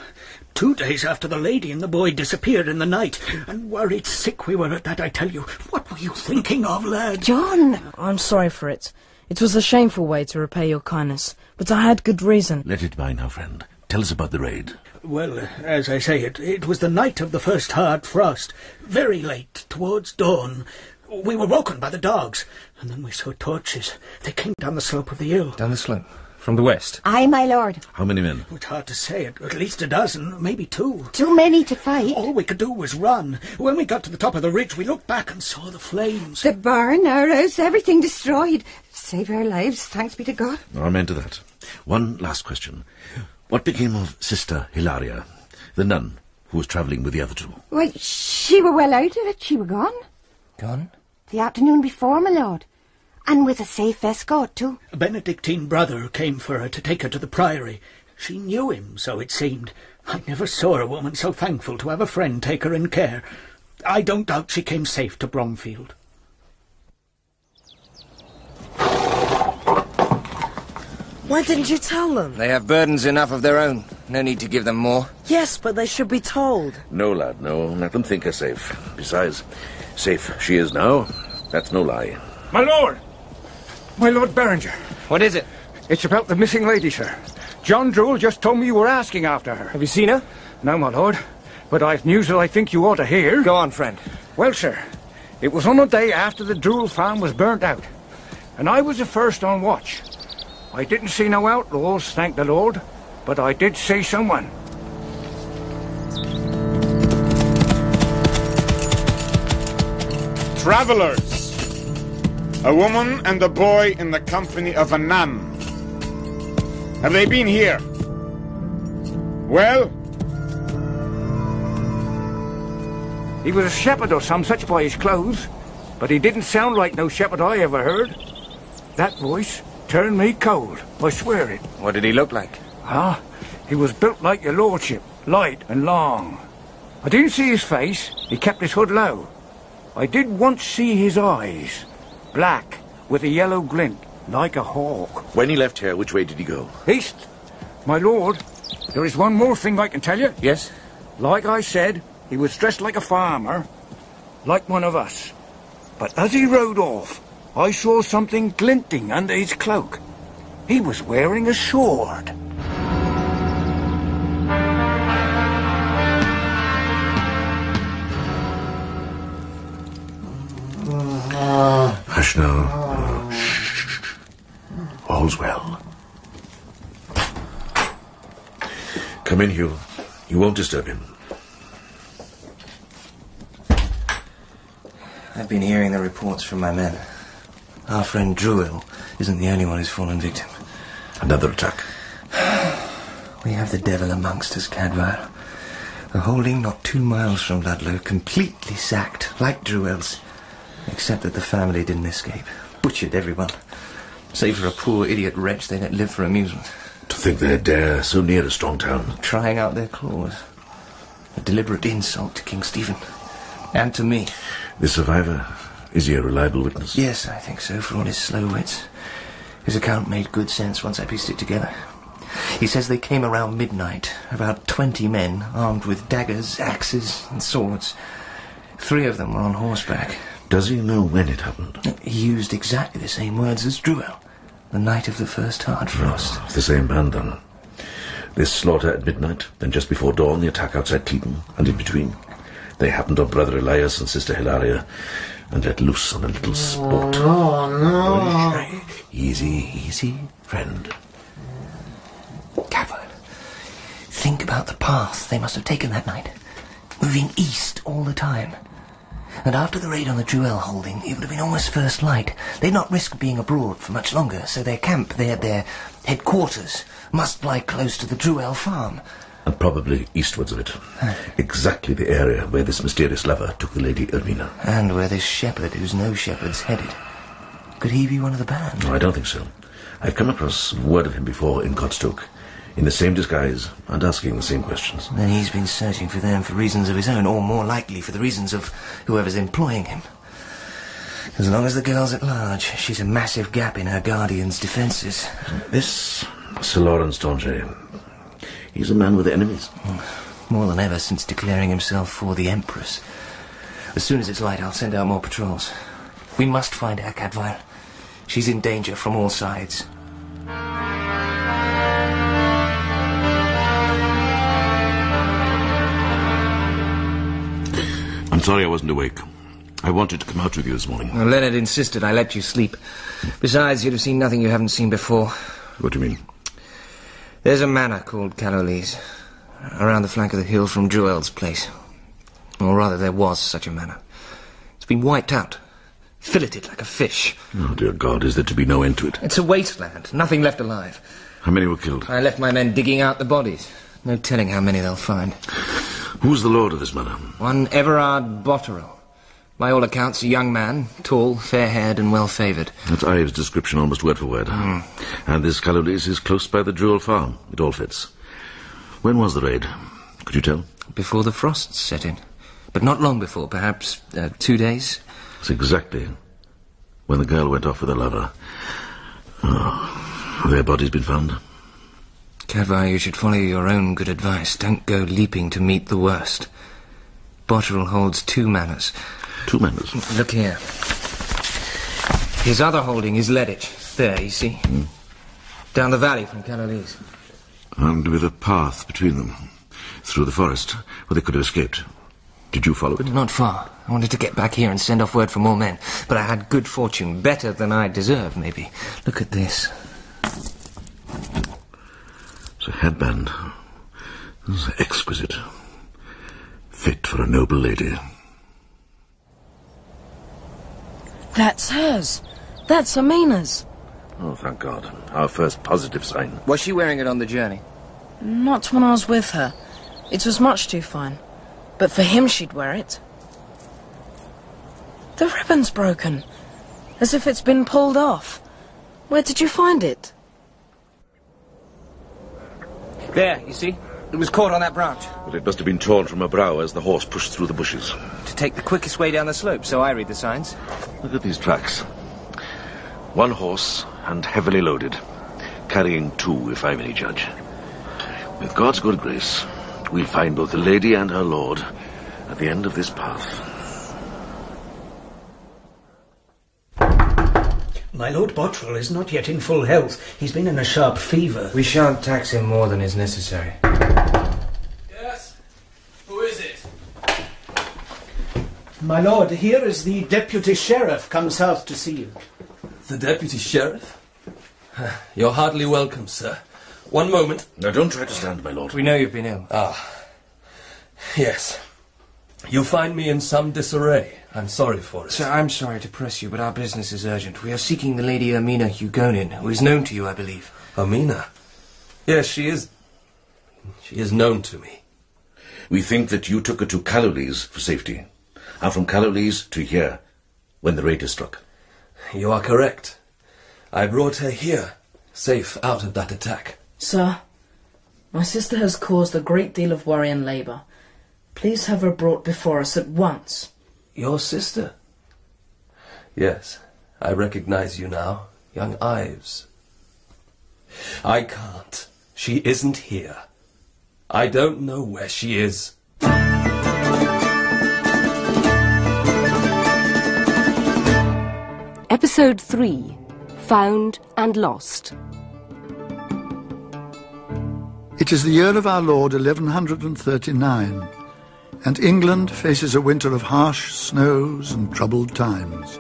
Two days after the lady and the boy disappeared in the night. And worried sick we were at that, I tell you. What were you thinking of, lad? John! I'm sorry for it. It was a shameful way to repay your kindness, but I had good reason. Let it by now, friend. Tell us about the raid. Well, as I say, it, it was the night of the first hard frost. Very late, towards dawn. We were woken by the dogs, and then we saw torches. They came down the slope of the hill. Down the slope? From the west? Aye, my lord. How many men? It's hard to say. At, at least a dozen, maybe two. Too many to fight. All we could do was run. When we got to the top of the ridge, we looked back and saw the flames. The barn, our house, everything destroyed. Save our lives, thanks be to God. Amen to that. One last question. What became of Sister Hilaria, the nun who was travelling with the other two? Why, she were well out of it. She were gone. Gone? The afternoon before, my lord. And with a safe escort, too. A Benedictine brother came for her to take her to the priory. She knew him, so it seemed. I never saw a woman so thankful to have a friend take her in care. I don't doubt she came safe to Bromfield. Why didn't you tell them? They have burdens enough of their own. No need to give them more. Yes, but they should be told. No, lad, no. Let them think her safe. Besides, safe she is now. That's no lie. My lord! My Lord Beringer. What is it? It's about the missing lady, sir. John Druel just told me you were asking after her. Have you seen her? No, my lord. But I've news that I think you ought to hear. Go on, friend. Well, sir, it was on the day after the Druel farm was burnt out. And I was the first on watch. I didn't see no outlaws, thank the Lord. But I did see someone. Travelers. A woman and a boy in the company of a nun. Have they been here? Well? He was a shepherd or some such by his clothes, but he didn't sound like no shepherd I ever heard. That voice turned me cold, I swear it. What did he look like? Ah, he was built like your lordship, light and long. I didn't see his face, he kept his hood low. I did once see his eyes, black, with a yellow glint, like a hawk. When he left here, which way did he go? East. My lord, there is one more thing I can tell you. Yes? Like I said, he was dressed like a farmer, like one of us. But as he rode off, I saw something glinting under his cloak. He was wearing a sword. Hush now. Shh. Uh, all's well. Come in, Hugh. You won't disturb him. I've been hearing the reports from my men. Our friend Druel isn't the only one who's fallen victim. Another attack. (sighs) We have the devil amongst us, Cadfael. A holding not two miles from Ludlow, completely sacked, like Druel's. Except that the family didn't escape. Butchered everyone. Save for a poor idiot wretch they let live for amusement. To think they dare so near a strong town. Trying out their claws. A deliberate insult to King Stephen. And to me. The survivor, is he a reliable witness? Yes, I think so, for all his slow wits. His account made good sense once I pieced it together. He says they came around midnight, about twenty men, armed with daggers, axes, and swords. Three of them were on horseback. Does he know when it happened? He used exactly the same words as Druel. The night of the first hard frost. Ah, the same band, then. This slaughter at midnight, then just before dawn, the attack outside Cleeton, and in between. They happened on Brother Elias and Sister Hilaria, and let loose on a little sport. Oh, no. Easy, easy, friend. Cadfael. Think about the path they must have taken that night. Moving east all the time. And after the raid on the Druel holding, it would have been almost first light. They'd not risk being abroad for much longer, so their camp, their, their headquarters, must lie close to the Druel farm. And probably eastwards of it. (laughs) Exactly the area where this mysterious lover took the Lady Ermina. And where this shepherd, who's no shepherd's headed. Could he be one of the band? No, I don't think so. I've come across word of him before in Godstoke, in the same disguise and asking the same questions. Then he's been searching for them for reasons of his own, or more likely for the reasons of whoever's employing him. As long as the girl's at large, she's a massive gap in her guardian's defences. This Sir Lawrence d'Angers, he's a man with enemies. More than ever since declaring himself for the Empress. As soon as it's light, I'll send out more patrols. We must find her, Cadfael. She's in danger from all sides. I'm sorry I wasn't awake. I wanted to come out with you this morning. Well, Leonard insisted I let you sleep. Besides, you'd have seen nothing you haven't seen before. What do you mean? There's a manor called Callowlees, around the flank of the hill from Druel's place. Or rather, there was such a manor. It's been wiped out, filleted like a fish. Oh, dear God, is there to be no end to it? It's a wasteland, nothing left alive. How many were killed? I left my men digging out the bodies. No telling how many they'll find. Who's the lord of this manor? One Everard Boterel. By all accounts, a young man, tall, fair-haired, and well-favoured. That's Ives' description almost word for word. Hmm. And this Callowlees is close by the Druel farm. It all fits. When was the raid? Could you tell? Before the frosts set in. But not long before, perhaps uh, two days. It's exactly when the girl went off with her lover. Oh, their bodies been found? Cadfael, you should follow your own good advice. Don't go leaping to meet the worst. Boterel holds two manors. Two? Look here. His other holding is Ledditch. There, you see? Hmm. Down the valley from Callowlees. And with a path between them. Through the forest, where they could have escaped. Did you follow it? Not far. I wanted to get back here and send off word for more men. But I had good fortune. Better than I deserve, maybe. Look at this. It's a headband. It's exquisite. Fit for a noble lady. That's hers. That's Ermina's. Oh, thank God. Our first positive sign. Was she wearing it on the journey? Not when I was with her. It was much too fine. But for him, she'd wear it. The ribbon's broken. As if it's been pulled off. Where did you find it? There, you see? It was caught on that branch. But it must have been torn from a brow as the horse pushed through the bushes. To take the quickest way down the slope, so I read the signs. Look at these tracks. One horse and heavily loaded. Carrying two, if I'm any judge. With God's good grace, we'll find both the lady and her lord at the end of this path. My Lord Boterel is not yet in full health. He's been in a sharp fever. We shan't tax him more than is necessary. Yes? Who is it? My lord, here is the deputy sheriff come south to see you. The deputy sheriff? (sighs) You're hardly welcome, sir. One moment. Now, don't try to stand, my lord. We know you've been ill. Ah. Yes. You find me in some disarray. I'm sorry for it. Sir, I'm sorry to press you, but our business is urgent. We are seeking the Lady Ermina Hugonin, who is known to you, I believe. Ermina? Yes, she is. She is known to me. We think that you took her to Callowlees for safety, and from Callowlees to here, when the raid is struck. You are correct. I brought her here, safe out of that attack. Sir, my sister has caused a great deal of worry and labour. Please have her brought before us at once. Your sister? Yes, I recognize you now, young Ives. I can't. She isn't here. I don't know where she is. Episode 3 Found and Lost. It is the year of our Lord 1139, and England faces a winter of harsh snows and troubled times.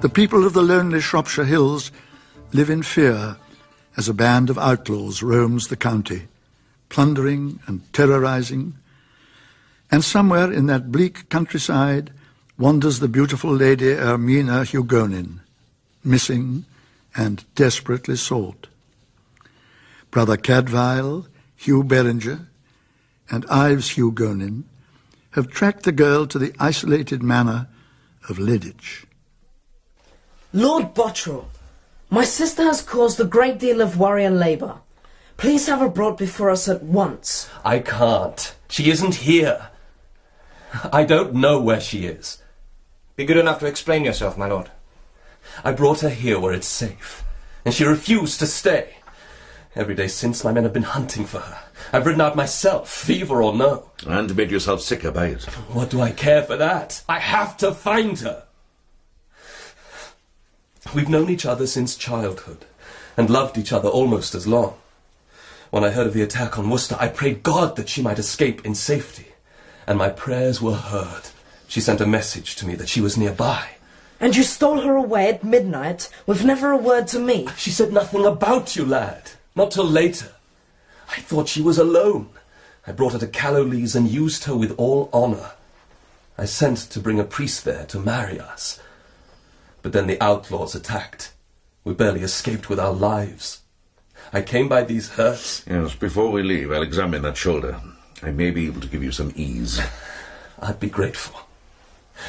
The people of the lonely Shropshire Hills live in fear as a band of outlaws roams the county, plundering and terrorizing. And somewhere in that bleak countryside wanders the beautiful Lady Ermina Hugonin, missing and desperately sought. Brother Cadfael, Hugh Beringer, and Ives Hugonin have tracked the girl to the isolated manor of Lidditch. Lord Boterel, my sister has caused a great deal of worry and labour. Please have her brought before us at once. I can't. She isn't here. I don't know where she is. Be good enough to explain yourself, my lord. I brought her here where it's safe, and she refused to stay. Every day since, my men have been hunting for her. I've ridden out myself, fever or no. And made yourself sicker by it. What do I care for that? I have to find her. We've known each other since childhood, and loved each other almost as long. When I heard of the attack on Worcester, I prayed God that she might escape in safety. And my prayers were heard. She sent a message to me that she was nearby. And you stole her away at midnight with never a word to me. She said nothing about you, lad. Not till later. I thought she was alone. I brought her to Callowlees and used her with all honour. I sent to bring a priest there to marry us. But then the outlaws attacked. We barely escaped with our lives. I came by these hurts. Yes, before we leave, I'll examine that shoulder. I may be able to give you some ease. I'd be grateful.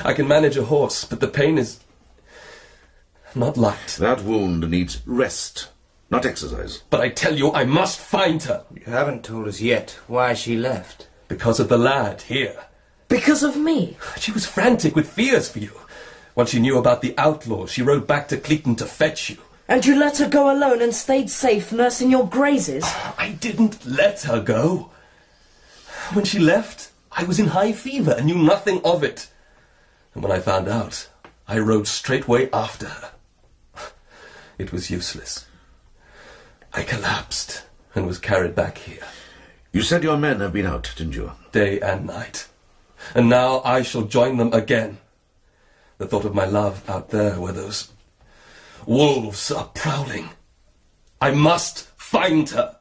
I can manage a horse, but the pain is not light. That wound needs rest, not exercise. But I tell you, I must find her. You haven't told us yet why she left. Because of the lad here. Because of me? She was frantic with fears for you. Once she knew about the outlaws, she rode back to Cleeton to fetch you. And you let her go alone and stayed safe nursing your grazes? (sighs) I didn't let her go. When she left, I was in high fever and knew nothing of it. And when I found out, I rode straightway after her. (sighs) It was useless. I collapsed and was carried back here. You said your men have been out, didn't you? Day and night. And now I shall join them again. The thought of my love out there where those wolves are prowling. I must find her.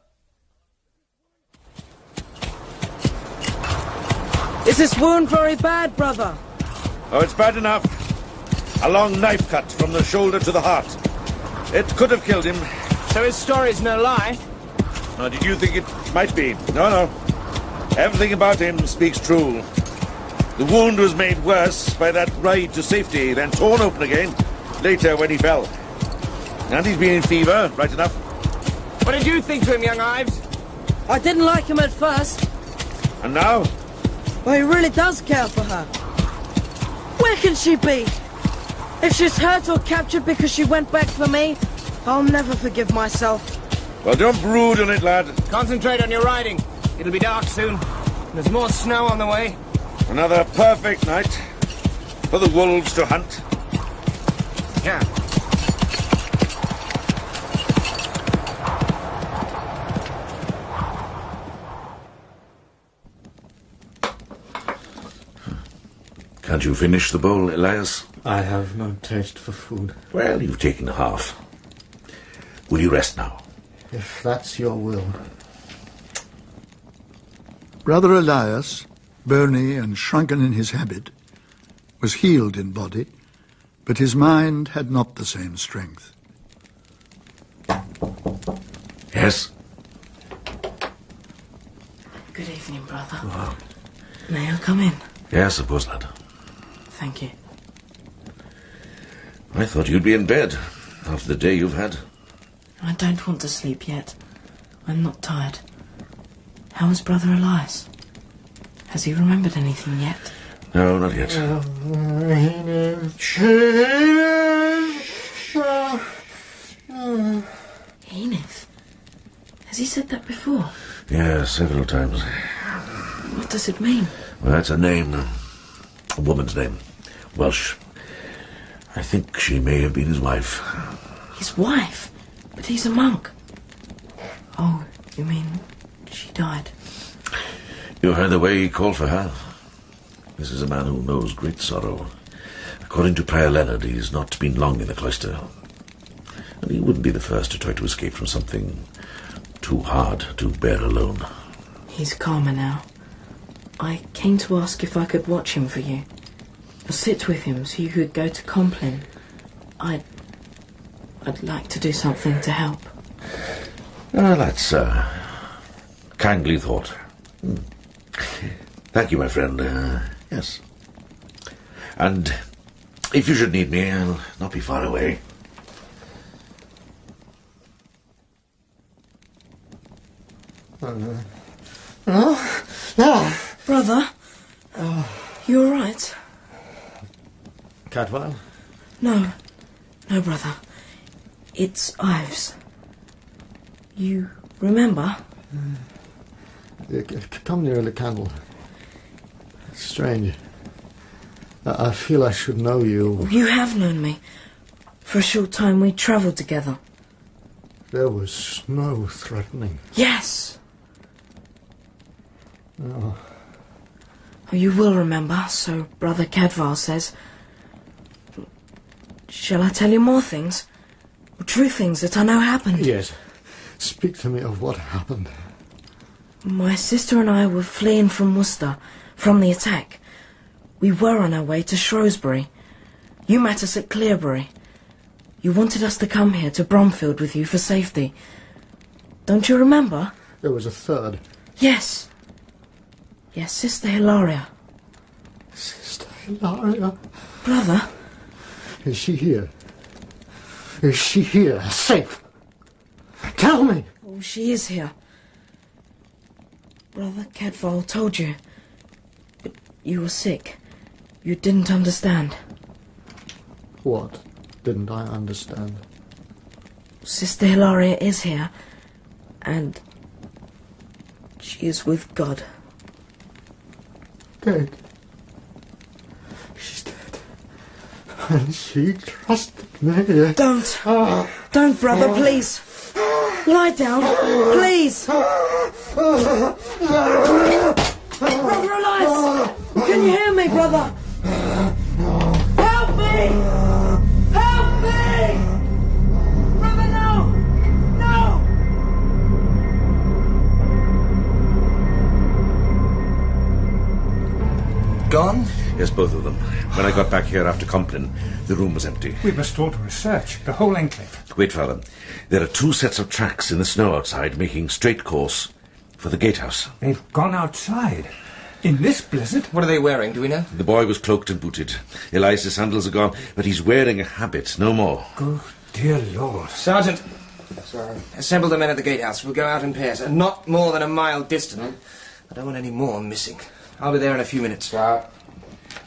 Is this wound very bad, brother? Oh, it's bad enough. A long knife cut from the shoulder to the heart. It could have killed him. So his story's no lie? Now, did you think it might be? No, no. Everything about him speaks true. The wound was made worse by that ride to safety, then torn open again later when he fell. And he's been in fever, right enough. What did you think to him, young Ives? I didn't like him at first. And now? Well, he really does care for her. Where can she be? If she's hurt or captured because she went back for me, I'll never forgive myself. Well, don't brood on it, lad. Concentrate on your riding. It'll be dark soon. There's more snow on the way. Another perfect night for the wolves to hunt. Yeah. Can't you finish the bowl, Elias? I have no taste for food. Well, you've taken half. Will you rest now? If that's your will. Brother Elias, bony and shrunken in his habit, was healed in body, but his mind had not the same strength. Yes? Good evening, brother. May I come in? Yes, of course, lad. Thank you. I thought you'd be in bed after the day you've had. I don't want to sleep yet. I'm not tired. How is Brother Elias? Has he remembered anything yet? No, not yet. Enith? Has he said that before? Yes, several times. What does it mean? Well, that's a name. A woman's name. Welsh. I think she may have been his wife. His wife? But he's a monk. Oh, you mean she died? You heard the way he called for her. This is a man who knows great sorrow. According to Prior Leonard, he's not been long in the cloister. And he wouldn't be the first to try to escape from something too hard to bear alone. He's calmer now. I came to ask if I could watch him for you. Or sit with him so you could go to Compline. I'd... I'd like to do something to help. Ah, that's a kindly thought. Hmm. Thank you, my friend. Uh, yes. And if you should need me, I'll not be far away. Uh, no, no. Brother? You alright? Cadfael? No. No, brother. It's Ives. You remember? Uh, Come nearer the candle. It's strange. I I feel I should know you. You have known me. For a short time we travelled together. There was snow threatening. Yes! Oh, Oh, you will remember, so Brother Cadfael says. Shall I tell you more things? True things that I know happened? yes. Speak to me of what happened. My sister and I were fleeing from Worcester, from the attack. We were on our way to Shrewsbury. You met us at Cleobury. You wanted us to come here to Bromfield with you for safety. Don't you remember? There was a third. Yes. Yes, Sister Hilaria. Sister Hilaria. Brother, Is she here? Is she here? Safe? Tell me! oh, she is here. Brother Cadfael told you. But you were sick. You didn't understand. What didn't I understand? Sister Hilaria is here. And she is with God. Dead. She's dead. And she trusted me. Don't. Ah. Don't, brother, please. Lie down, please. Brother Elias! Can you hear me, brother? Help me! Help me! Brother, no! No! Gone? Yes, both of them. When I got back here after Compline, the room was empty. We must alter a search. The whole enclave. Wait, father. There are two sets of tracks in the snow outside, making straight course for the gatehouse. They've gone outside. In this blizzard? What are they wearing, do we know? The boy was cloaked and booted. Elias's sandals are gone, but he's wearing a habit, no more. Good dear Lord. Sergeant, Sorry. assemble the men at the gatehouse. We'll go out in pairs, and not more than a mile distant. I don't want any more missing. I'll be there in a few minutes.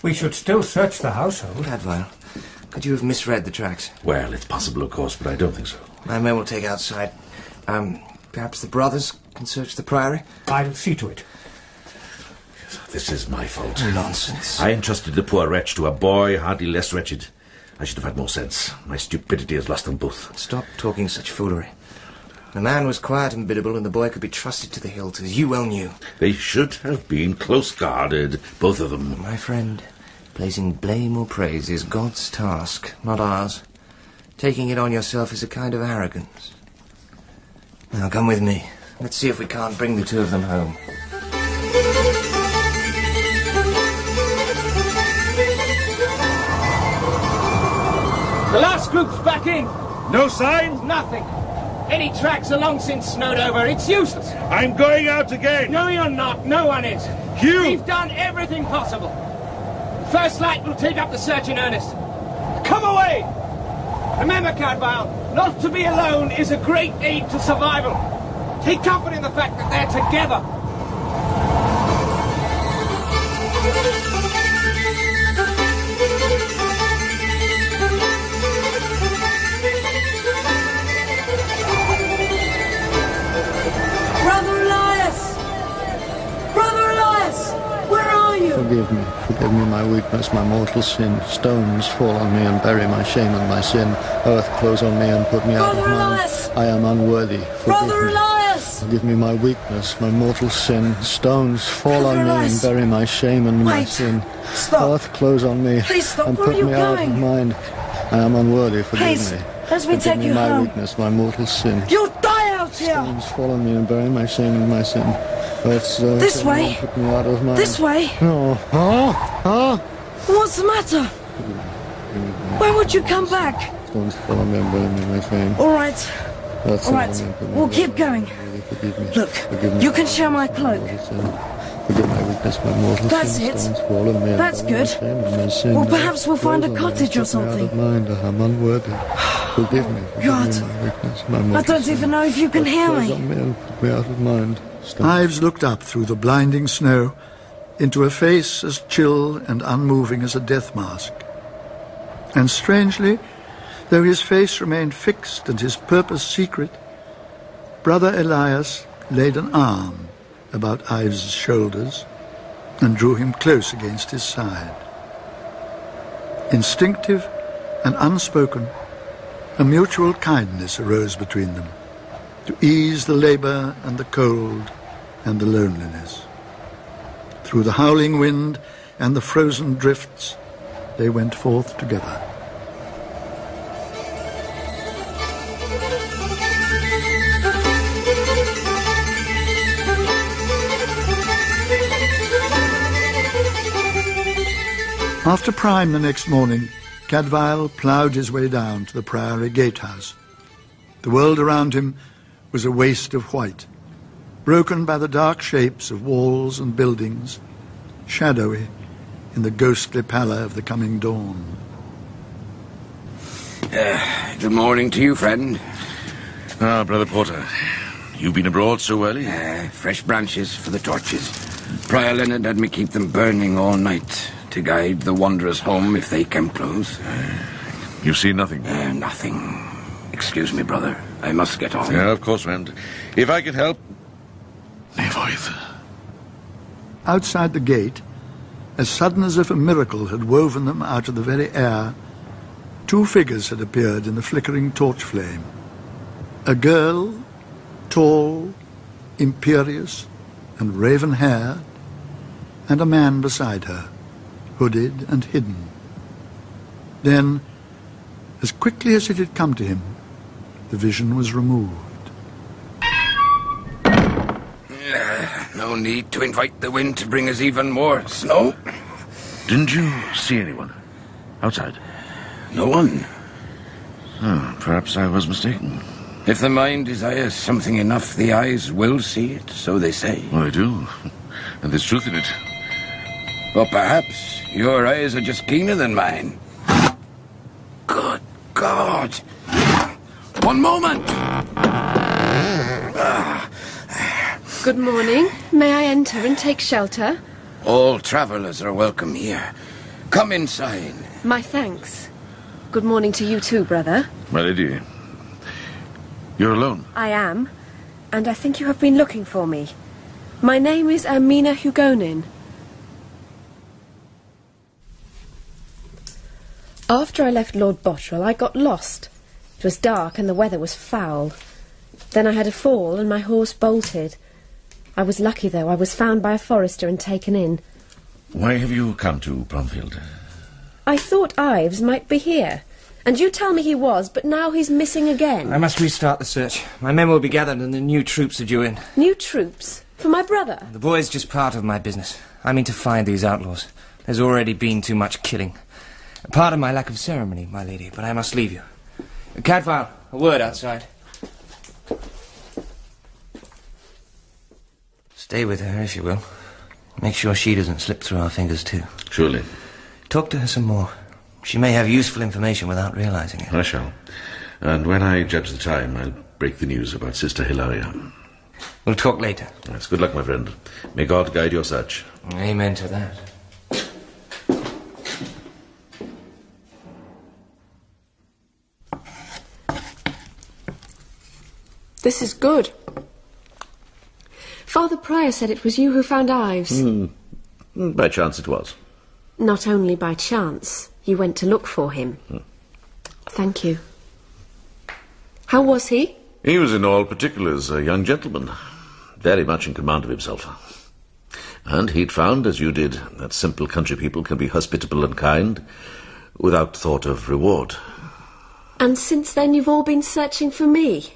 We should still search the household. Cadfael, could you have misread the tracks? Well, it's possible, of course, but I don't think so. My men will take outside. Um, perhaps the brothers can search the priory? I'll see to it. This is my fault. Nonsense. I entrusted the poor wretch to a boy hardly less wretched. I should have had more sense. My stupidity has lost them both. Stop talking such foolery. The man was quiet and biddable, and the boy could be trusted to the hilt, as you well knew. They should have been close guarded, both of them. My friend, placing blame or praise is God's task, not ours. Taking it on yourself is a kind of arrogance. Now come with me. Let's see if we can't bring the two of them home. The last group's back in. No signs? Nothing. Any tracks are long since snowed over. It's useless. I'm going out again. No, you're not. No one is. Hugh! We've done everything possible. First light will take up the search in earnest. Come away! Remember, Cadfael, not to be alone is a great aid to survival. Take comfort in the fact that they're together. Forgive me, forgive me my weakness, my mortal sin. Stones fall on me and bury my shame and my sin. Earth close on me and put me out of Brother mind. I am unworthy. Forgive Brother me. Elias! Forgive me my weakness, my mortal sin. Stones fall Brother on me and Elias! bury my shame and my sin. Stop. Earth close on me and put me out of going? mind. I am unworthy. Forgive Please, me. let me Forgive take me you my home. weakness, my mortal sin. You'll die out here! Stones fall on me and bury my shame and my sin. Earth's uh, This way. Put me out of. This way? No. Oh, oh. What's the matter? Why would you come back? Stones fall on me and bury me my shame. All right. Earth All right. on me and put me We'll keep going. Forgive me. Look, Forgive me. you can share my cloak. Forgive my weakness, my mortal That's it. Stones fall me and That's good. shame and my. Well, perhaps we'll find a cottage or something. mind. I am unworthy. Forgive me. Forgive God. me my weakness, my I don't even know if you can hear me. me put me out of mind. Ives looked up through the blinding snow into a face as chill and unmoving as a death mask. And strangely, though his face remained fixed and his purpose secret, Brother Elias laid an arm about Ives's shoulders and drew him close against his side. Instinctive and unspoken, a mutual kindness arose between them to ease the labor and the cold and the loneliness. Through the howling wind and the frozen drifts, they went forth together. After prime the next morning, Cadfael ploughed his way down to the Priory Gatehouse. The world around him was a waste of white, broken by the dark shapes of walls and buildings, shadowy in the ghostly pallor of the coming dawn. Uh, good morning to you, friend. Ah, Brother Porter. You've been abroad so early? Uh, fresh branches for the torches. Prior Leonard had me keep them burning all night to guide the wanderers home if they came close. You've seen nothing? Uh, nothing. Excuse me, brother. I must get on. Yeah, of course, friend. If I can help... Outside the gate, as sudden as if a miracle had woven them out of the very air, two figures had appeared in the flickering torch flame. A girl, tall, imperious, and raven-haired, and a man beside her, hooded and hidden. Then, as quickly as it had come to him, the vision was removed. No need to invite the wind to bring us even more snow. Didn't you see anyone? Outside? No one. Oh, perhaps I was mistaken. If the mind desires something enough, the eyes will see it, so they say. Well, I do. And there's truth in it. Or perhaps your eyes are just keener than mine. Good God! One moment! Ah. Good morning. May I enter and take shelter? All travelers are welcome here. Come inside. My thanks. Good morning to you too, brother. My lady, you're alone. I am, and I think you have been looking for me. My name is Ermina Hugonin. After I left Lord Boterel, I got lost. It was dark and the weather was foul. Then I had a fall and my horse bolted. I was lucky, though. I was found by a forester and taken in. Why have you come to Bromfield? I thought Ives might be here. And you tell me he was, but now he's missing again. I must restart the search. My men will be gathered and the new troops are due in. New troops? For my brother? The boy's just part of my business. I mean to find these outlaws. There's already been too much killing. Pardon my lack of ceremony, my lady, but I must leave you. Cadfael, a word outside. Stay with her, if you will. Make sure she doesn't slip through our fingers, too. Surely. Talk to her some more. She may have useful information without realizing it. I shall. And when I judge the time, I'll break the news about Sister Hilaria. We'll talk later. Yes, good luck, my friend. May God guide your search. Amen to that. This is good. Father Prior said it was you who found Ives. Hmm. By chance it was. Not only by chance. You went to look for him. Thank you. How was he? He was in all particulars a young gentleman, very much in command of himself. And he'd found, as you did, that simple country people can be hospitable and kind without thought of reward. And since then you've all been searching for me.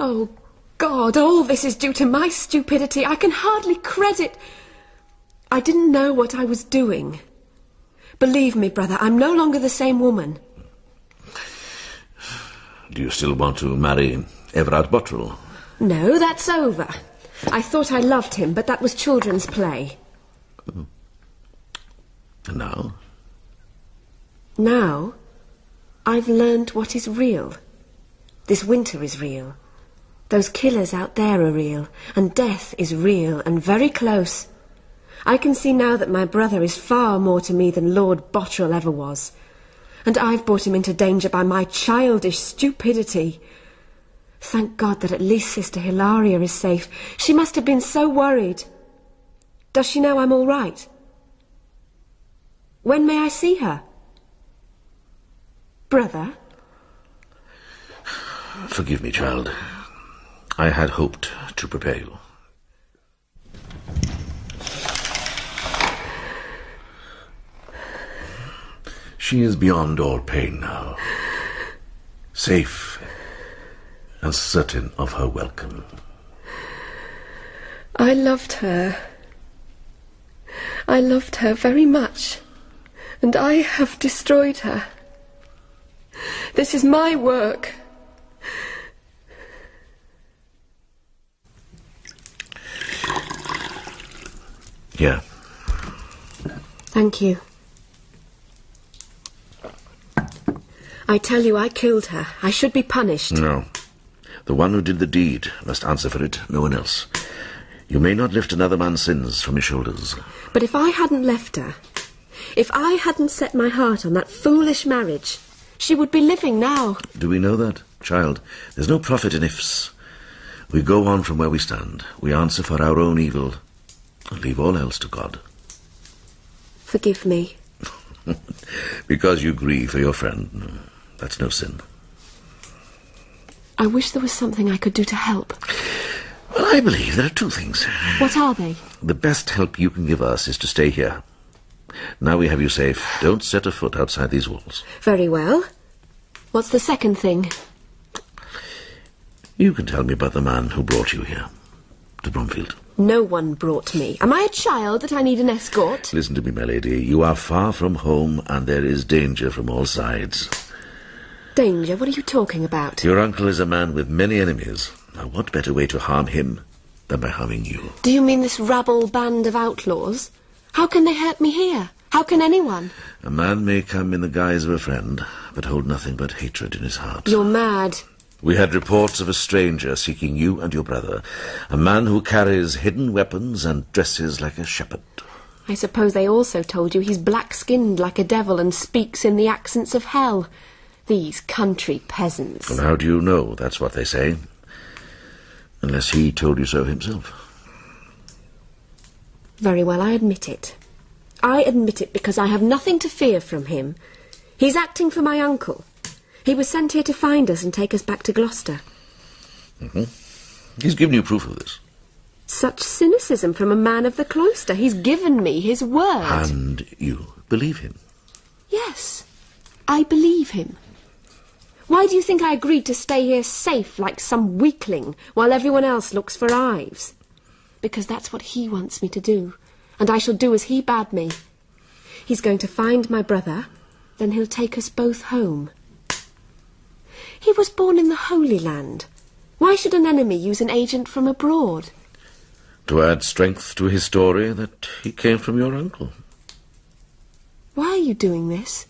Oh, God, all this is due to my stupidity. I can hardly credit. I didn't know what I was doing. Believe me, brother, I'm no longer the same woman. Do you still want to marry Everard Boterel? No, that's over. I thought I loved him, but that was children's play. And now? Now, I've learned what is real. This winter is real. Those killers out there are real, and death is real and very close. I can see now that my brother is far more to me than Lord Boterel ever was. And I've brought him into danger by my childish stupidity. Thank God that at least Sister Hilaria is safe. She must have been so worried. Does she know I'm all right? When may I see her? Brother? Forgive me, child. I had hoped to prepare you. She is beyond all pain now. Safe and certain of her welcome. I loved her. I loved her very much. And I have destroyed her. This is my work. Here. Thank you. I tell you, I killed her. I should be punished. No. The one who did the deed must answer for it, no one else. You may not lift another man's sins from your shoulders. But if I hadn't left her, if I hadn't set my heart on that foolish marriage, she would be living now. Do we know that? Child, there's no profit in ifs. We go on from where we stand. We answer for our own evil leave all else to God. Forgive me. (laughs) because you grieve for your friend. That's no sin. I wish there was something I could do to help. Well, I believe there are two things. What are they? The best help you can give us is to stay here. Now we have you safe. Don't set a foot outside these walls. Very well. What's the second thing? You can tell me about the man who brought you here. to Bromfield. No one brought me. Am I a child that I need an escort? Listen to me, my lady. You are far from home, and there is danger from all sides. Danger? What are you talking about? Your uncle is a man with many enemies. Now, what better way to harm him than by harming you? Do you mean this rabble band of outlaws? How can they hurt me here? How can anyone? A man may come in the guise of a friend, but hold nothing but hatred in his heart. You're mad. We had reports of a stranger seeking you and your brother, a man who carries hidden weapons and dresses like a shepherd. I suppose they also told you he's black-skinned like a devil and speaks in the accents of hell. These country peasants. And how do you know that's what they say? Unless he told you so himself. Very well, I admit it. I admit it because I have nothing to fear from him. He's acting for my uncle. He was sent here to find us and take us back to Gloucester. hmm He's given you proof of this. Such cynicism from a man of the cloister. He's given me his word. And you believe him. Yes, I believe him. Why do you think I agreed to stay here safe like some weakling while everyone else looks for Ives? Because that's what he wants me to do, and I shall do as he bade me. He's going to find my brother, then he'll take us both home. He was born in the Holy Land. Why should an enemy use an agent from abroad? To add strength to his story that he came from your uncle. Why are you doing this?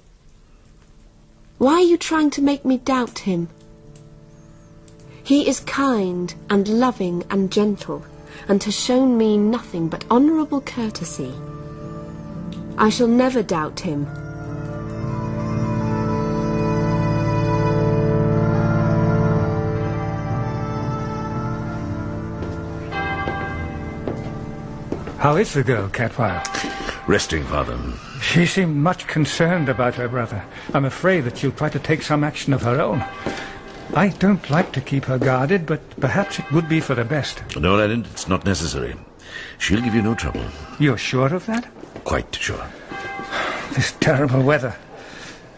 Why are you trying to make me doubt him? He is kind and loving and gentle, and has shown me nothing but honourable courtesy. I shall never doubt him. How is the girl, Cadfael? Resting, father. She seemed much concerned about her brother. I'm afraid that she'll try to take some action of her own. I don't like to keep her guarded, but perhaps it would be for the best. No, Leonard, it's not necessary. She'll give you no trouble. You're sure of that? Quite sure. This terrible weather.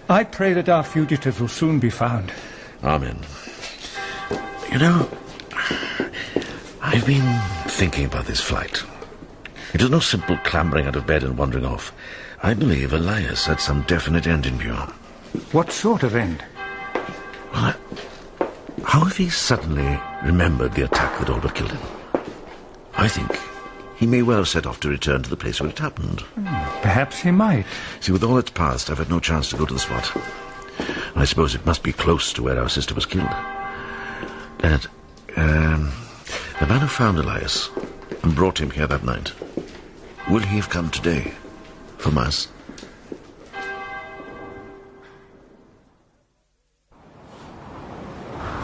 I pray that our fugitives will soon be found. Amen. You know, I've been thinking about this flight. It is no simple clambering out of bed and wandering off. I believe Elias had some definite end in view. What sort of end? Well, I- how if he suddenly remembered the attack that all but killed him? I think he may well set off to return to the place where it happened. Perhaps he might. See, with all that's passed, I've had no chance to go to the spot. I suppose it must be close to where our sister was killed. Leonard, um, the man who found Elias and brought him here that night, will he have come today for Mass?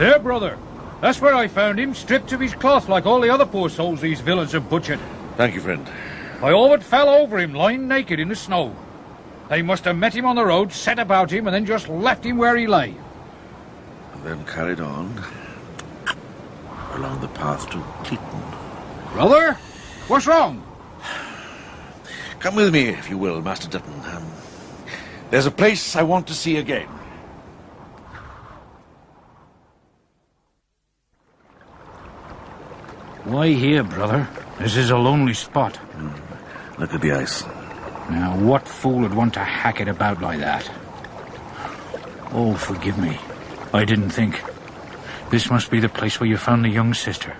There, brother. That's where I found him, stripped of his cloth like all the other poor souls these villains have butchered. Thank you, friend. I all but fell over him, lying naked in the snow. They must have met him on the road, set about him, and then just left him where he lay. And then carried on along the path to Cleeton. Brother? What's wrong? Come with me, if you will, Master Dutton. Um, there's a place I want to see again. Why here, brother? This is a lonely spot. Look at the ice. Now, what fool would want to hack it about like that? Oh, forgive me. I didn't think. This must be the place where you found the young sister.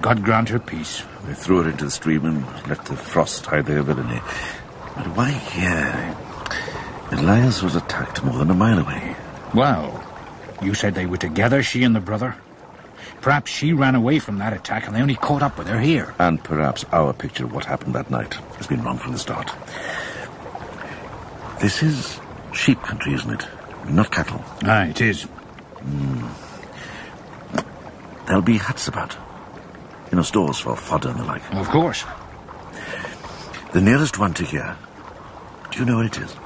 God grant her peace. They threw her into the stream and let the frost hide their villainy. But why here? Elias was attacked more than a mile away. Well, you said they were together, she and the brother. Perhaps she ran away from that attack and they only caught up with her here. And perhaps our picture of what happened that night has been wrong from the start. This is sheep country, isn't it? Not cattle. Aye, it is. Hmm. There'll be huts about. You know, stores for fodder and the like. Of course. The nearest one to here. Do you know where it is?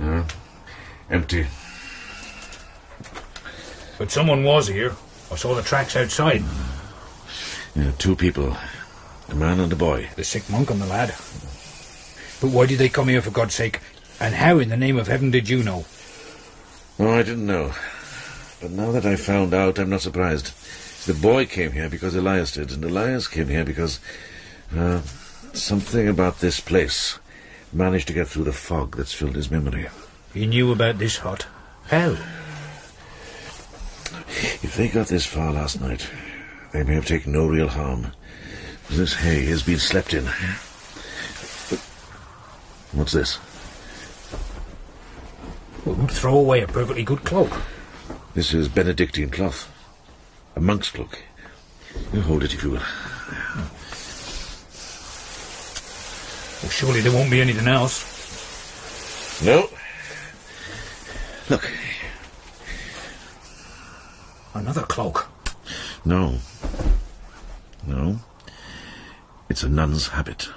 Yeah. Empty. But someone was here. I saw the tracks outside. Yeah, two people. A man and a boy. The sick monk and the lad. But why did they come here, for God's sake? And how, in the name of heaven, did you know? Oh, I didn't know. But now that I've found out, I'm not surprised. The boy came here because Elias did, and Elias came here because uh, something about this place managed to get through the fog that's filled his memory. He knew about this hut. How? If they got this far last night, they may have taken no real harm. This hay has been slept in. What's this? Who'd throw away a perfectly good cloak? This is Benedictine cloth. A monk's cloak. You hold it if you will. Well, surely there won't be anything else. No. Look. Another cloak. No. No. It's a nun's habit.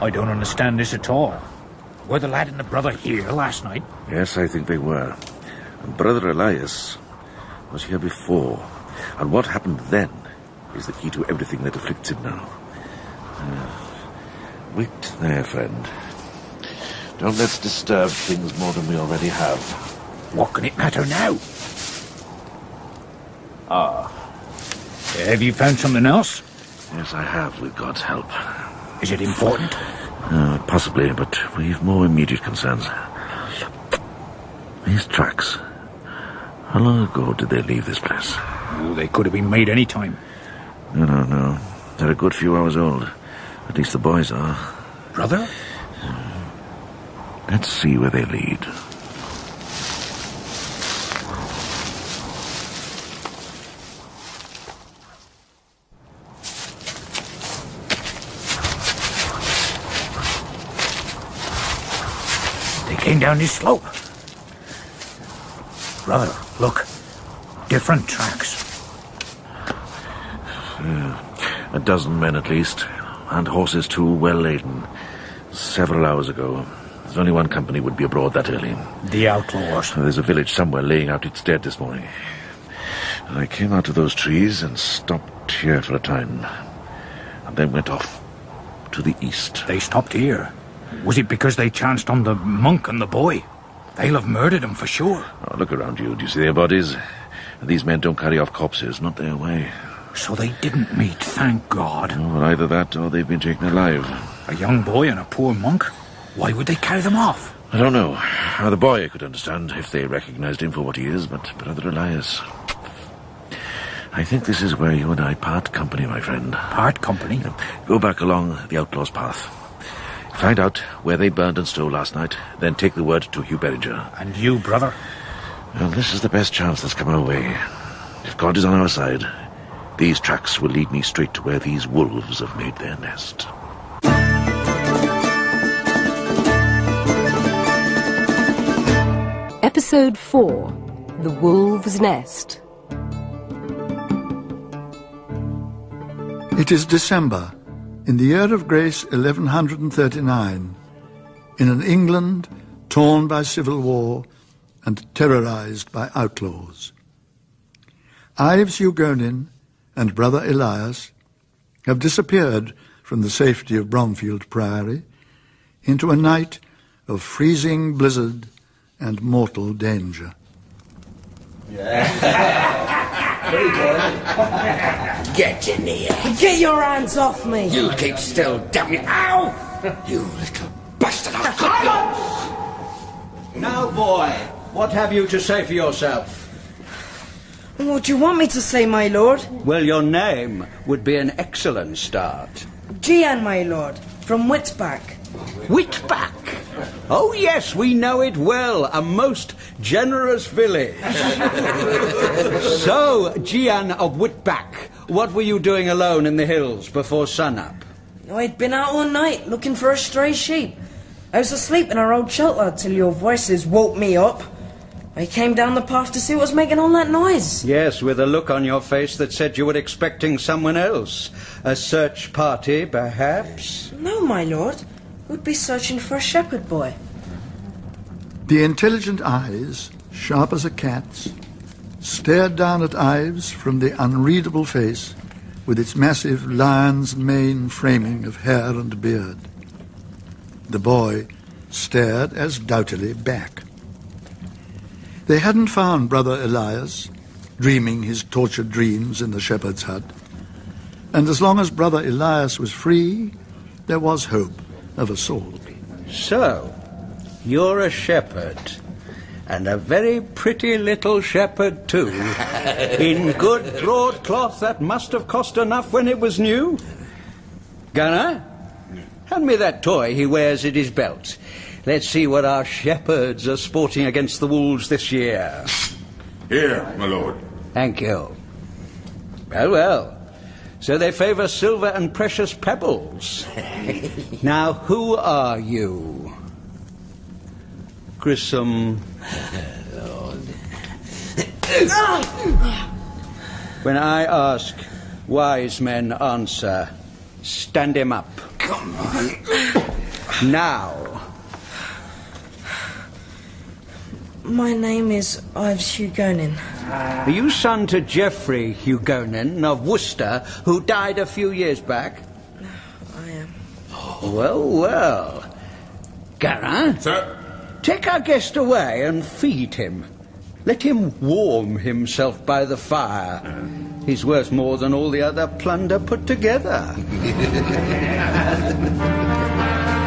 I don't understand this at all. Were the lad and the brother here last night? Yes, I think they were. And Brother Elias was here before. And what happened then is the key to everything that afflicts him now. Uh, wait there, friend. Don't let's disturb things more than we already have. What can it matter now? Ah. Have you found something else? Yes, I have, with God's help. Is it important? Uh, possibly, but we've more immediate concerns. These tracks. How long ago did they leave this place? Oh, they could have been made any time. No, no, no. They're a good few hours old. At least the boys are. Brother? Let's see where they lead. Came down this slope. Brother, look. Different tracks. Yeah, a dozen men at least, and horses too, well laden. Several hours ago. There's only one company would be abroad that early. The outlaws. There's a village somewhere laying out its dead this morning. I came out of those trees and stopped here for a time, and then went off to the east. They stopped here. Was it because they chanced on the monk and the boy? They'll have murdered him for sure. Oh, look around you. Do you see their bodies? These men don't carry off corpses, not their way. So they didn't meet, thank God. Oh, well, either that or they've been taken alive. A young boy and a poor monk? Why would they carry them off? I don't know. Now, the boy I could understand if they recognized him for what he is, but Brother Elias. I think this is where you and I part company, my friend. Part company? Go back along the outlaw's path. Find out where they burned and stole last night, then take the word to Hugh Beringer. And you, brother? Well, this is the best chance that's come our way. If God is on our side, these tracks will lead me straight to where these wolves have made their nest. Episode 4 The Wolves' Nest. It is December, in the year of grace 1139, in an England torn by civil war and terrorized by outlaws. Ives Hugonin and brother Elias have disappeared from the safety of Bromfield Priory into a night of freezing blizzard and mortal danger. (laughs) Get in here. Get your hands off me! You keep still, damn you. Ow! You little bastard. I'll cut Now, boy, what have you to say for yourself? What do you want me to say, my lord? Well, your name would be an excellent start. Gian, my lord, from Whitback. Whitback? Oh, yes, we know it well. A most generous village. (laughs) so, Gian of Whitback, what were you doing alone in the hills before sunup? I'd been out all night looking for a stray sheep. I was asleep in our old shelter till your voices woke me up. I came down the path to see what was making all that noise. Yes, with a look on your face that said you were expecting someone else. A search party, perhaps? No, my lord. We'd be searching for a shepherd boy. The intelligent eyes, sharp as a cat's, stared down at Ives from the unreadable face with its massive lion's mane framing of hair and beard. The boy stared as doughtily back. They hadn't found Brother Elias, dreaming his tortured dreams in the shepherd's hut. And as long as Brother Elias was free, there was hope of assault. So, you're a shepherd. And a very pretty little shepherd, too. (laughs) In good broadcloth that must have cost enough when it was new. Gunner, hand me that toy he wears at his belt. Let's see what our shepherds are sporting against the wolves this year. Here, my lord. Thank you. Well, well. So they favour silver and precious pebbles. (laughs) now, who are you? Grissom. (laughs) when I ask, wise men answer. Stand him up. Come on. Now. My name is Ives Hugonin. Are you son to Geoffrey Hugonin of Worcester, who died a few years back? No, I am. Well, well. Garra? Sir? Take our guest away and feed him. Let him warm himself by the fire. He's worth more than all the other plunder put together. (laughs)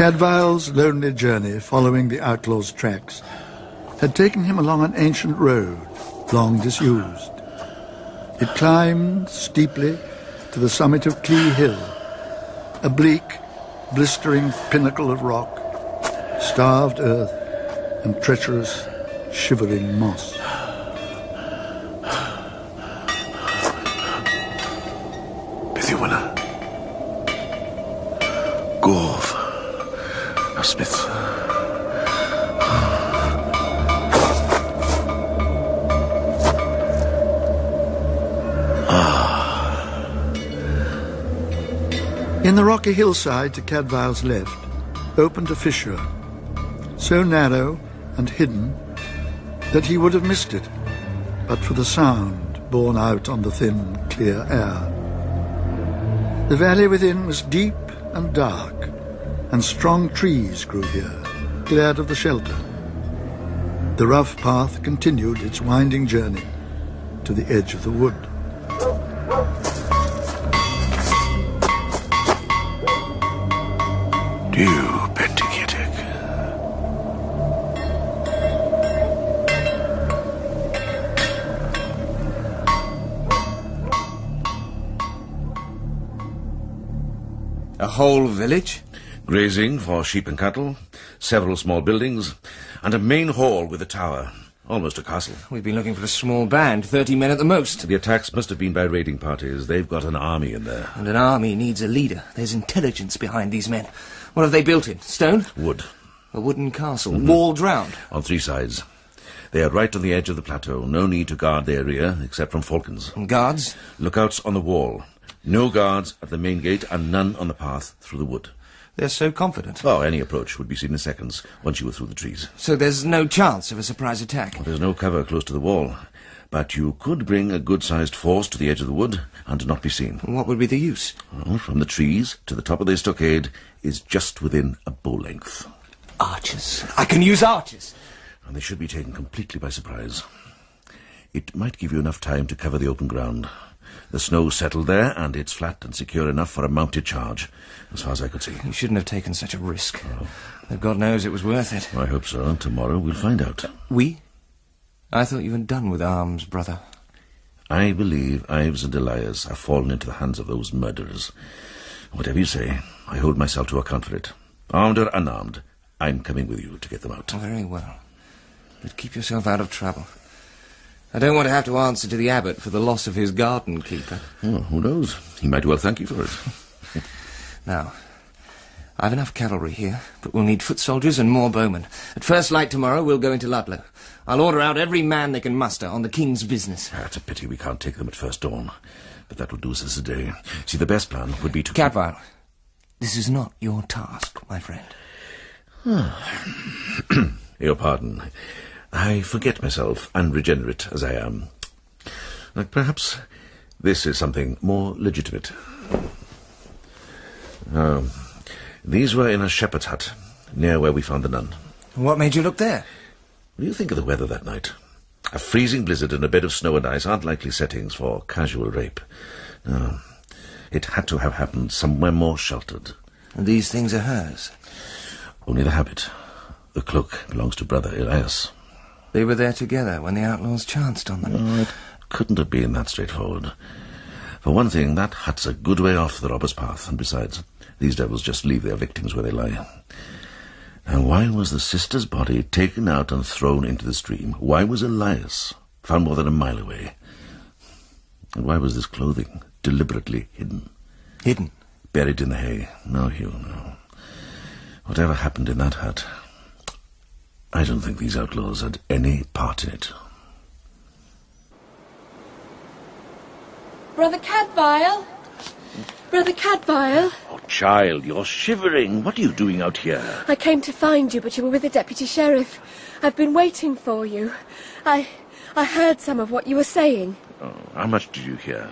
Cadfael's lonely journey following the outlaw's tracks had taken him along an ancient road, long disused. It climbed steeply to the summit of Clee Hill, a bleak, blistering pinnacle of rock, starved earth, and treacherous, shivering moss. In the rocky hillside to Cadfael's left opened a fissure, so narrow and hidden that he would have missed it, but for the sound borne out on the thin, clear air. The valley within was deep and dark, and strong trees grew here, glad of the shelter. The rough path continued its winding journey to the edge of the wood. Dew Penticietic. A whole village? Grazing for sheep and cattle, several small buildings, and a main hall with a tower. Almost a castle. We've been looking for a small band, thirty men at the most. The attacks must have been by raiding parties. They've got an army in there. And an army needs a leader. There's intelligence behind these men. What have they built in? Stone? Wood. A wooden castle, Mhm. walled round. On three sides. They are right on the edge of the plateau. No need to guard their rear, except from falcons. And guards? Lookouts on the wall. No guards at the main gate, and none on the path through the wood. They're so confident. Oh, any approach would be seen in seconds, once you were through the trees. So there's no chance of a surprise attack. There's no cover close to the wall. But you could bring a good-sized force to the edge of the wood and not be seen. What would be the use? Well, from the trees to the top of the stockade is just within a bow length. Archers. I can use archers. And they should be taken completely by surprise. It might give you enough time to cover the open ground. The snow's settled there, and it's flat and secure enough for a mounted charge, as far as I could see. You shouldn't have taken such a risk. Oh. Though God knows it was worth it. I hope so. Tomorrow we'll find out. We? I thought you had done with arms, brother. I believe Ives and Elias have fallen into the hands of those murderers. Whatever you say, I hold myself to account for it. Armed or unarmed, I'm coming with you to get them out. Oh, very well. But keep yourself out of trouble. I don't want to have to answer to the abbot for the loss of his garden keeper. Oh, who knows? He might well thank you for it. (laughs) Now, I've enough cavalry here, but we'll need foot soldiers and more bowmen. At first light tomorrow, we'll go into Ludlow. I'll order out every man they can muster on the king's business. Ah, it's a pity we can't take them at first dawn. But that would do us as a day. See, the best plan would be to... Cadfael, this is not your task, my friend. (clears throat) Your pardon. I forget myself, unregenerate as I am. Uh, Perhaps this is something more legitimate. Um, these were in a shepherd's hut, near where we found the nun. What made you look there? What do you think of the weather that night? A freezing blizzard and a bed of snow and ice aren't likely settings for casual rape. No. It had to have happened somewhere more sheltered. And these things are hers? Only the habit. The cloak belongs to Brother Elias. They were there together when the outlaws chanced on them. No, it couldn't have been that straightforward. For one thing, that hut's a good way off the robber's path, and besides, these devils just leave their victims where they lie. And why was the sister's body taken out and thrown into the stream? Why was Elias found more than a mile away? And why was this clothing deliberately hidden? Hidden? Buried in the hay. No, Hugh, no. Whatever happened in that hut, I don't think these outlaws had any part in it. Brother Cadfael? Brother Cadfael? Oh, child, you're shivering. What are you doing out here? I came to find you, but you were with the deputy sheriff. I've been waiting for you. I. I heard some of what you were saying. Oh, how much did you hear?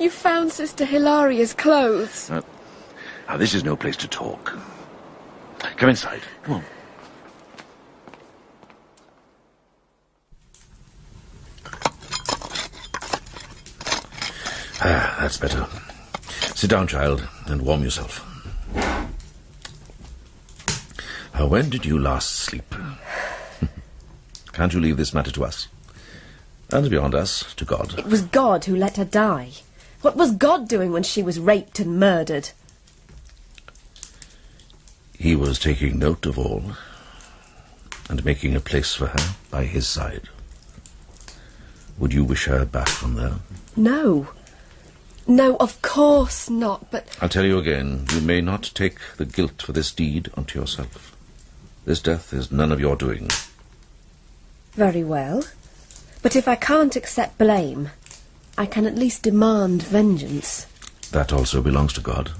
You found Sister Hilaria's clothes. Uh, now, this is no place to talk. Come inside. Come on. Ah, that's better. Sit down, child, and warm yourself. Uh, when did you last sleep? (laughs) Can't you leave this matter to us? And beyond us, to God. It was God who let her die. What was God doing when she was raped and murdered? He was taking note of all and making a place for her by his side. Would you wish her back from there? No. No, of course not, but I'll tell you again, you may not take the guilt for this deed onto yourself. This death is none of your doing. very well. But if I can't accept blame, I can at least demand vengeance. That also belongs to God,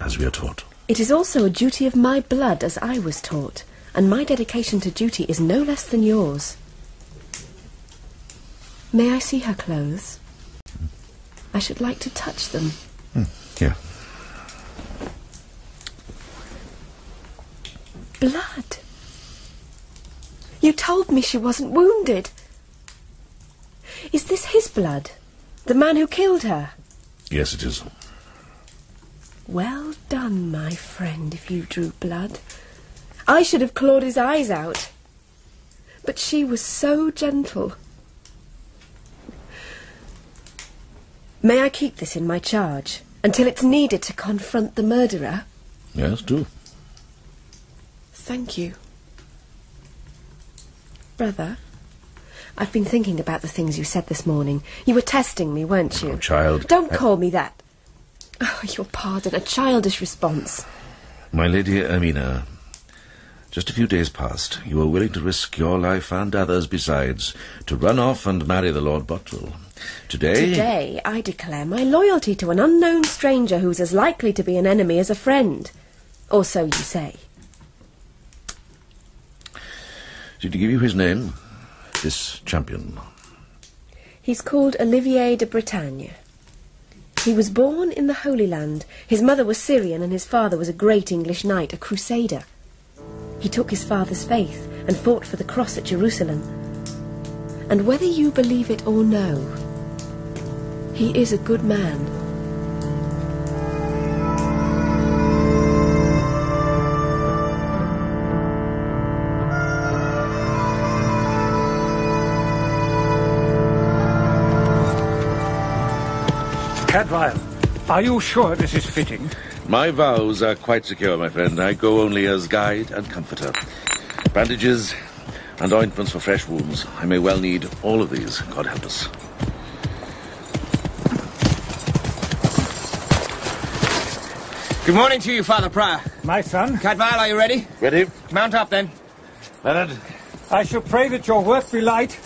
as we are taught. It is also a duty of my blood, as I was taught, and my dedication to duty is no less than yours. May I see her clothes? I should like to touch them. Hmm, Here. Blood. You told me she wasn't wounded. Is this his blood? The man who killed her? Yes, it is. Well done, my friend, if you drew blood. I should have clawed his eyes out. But she was so gentle. May I keep this in my charge until it's needed to confront the murderer? Yes, do. Thank you. Brother, I've been thinking about the things you said this morning. You were testing me, weren't oh, you? Oh, child. Don't I- call me that. Oh, your pardon, a childish response. My lady Ermina, just a few days past, you were willing to risk your life and others besides to run off and marry the Lord Boterel. Today, Today, I declare my loyalty to an unknown stranger who's as likely to be an enemy as a friend. Or so you say. did he give you his name? This champion. He's called Olivier de Bretagne. He was born in the Holy Land. His mother was Syrian and his father was a great English knight, a crusader. He took his father's faith and fought for the cross at Jerusalem. And whether you believe it or no, he is a good man. Cadfael, are you sure this is fitting? My vows are quite secure, my friend. I go only as guide and comforter. Bandages and ointments for fresh wounds. I may well need all of these, God help us. Good morning to you, Father Prior. My son? Cadfael, are you ready? Ready. Mount up, then. Leonard. I shall pray that your work be light.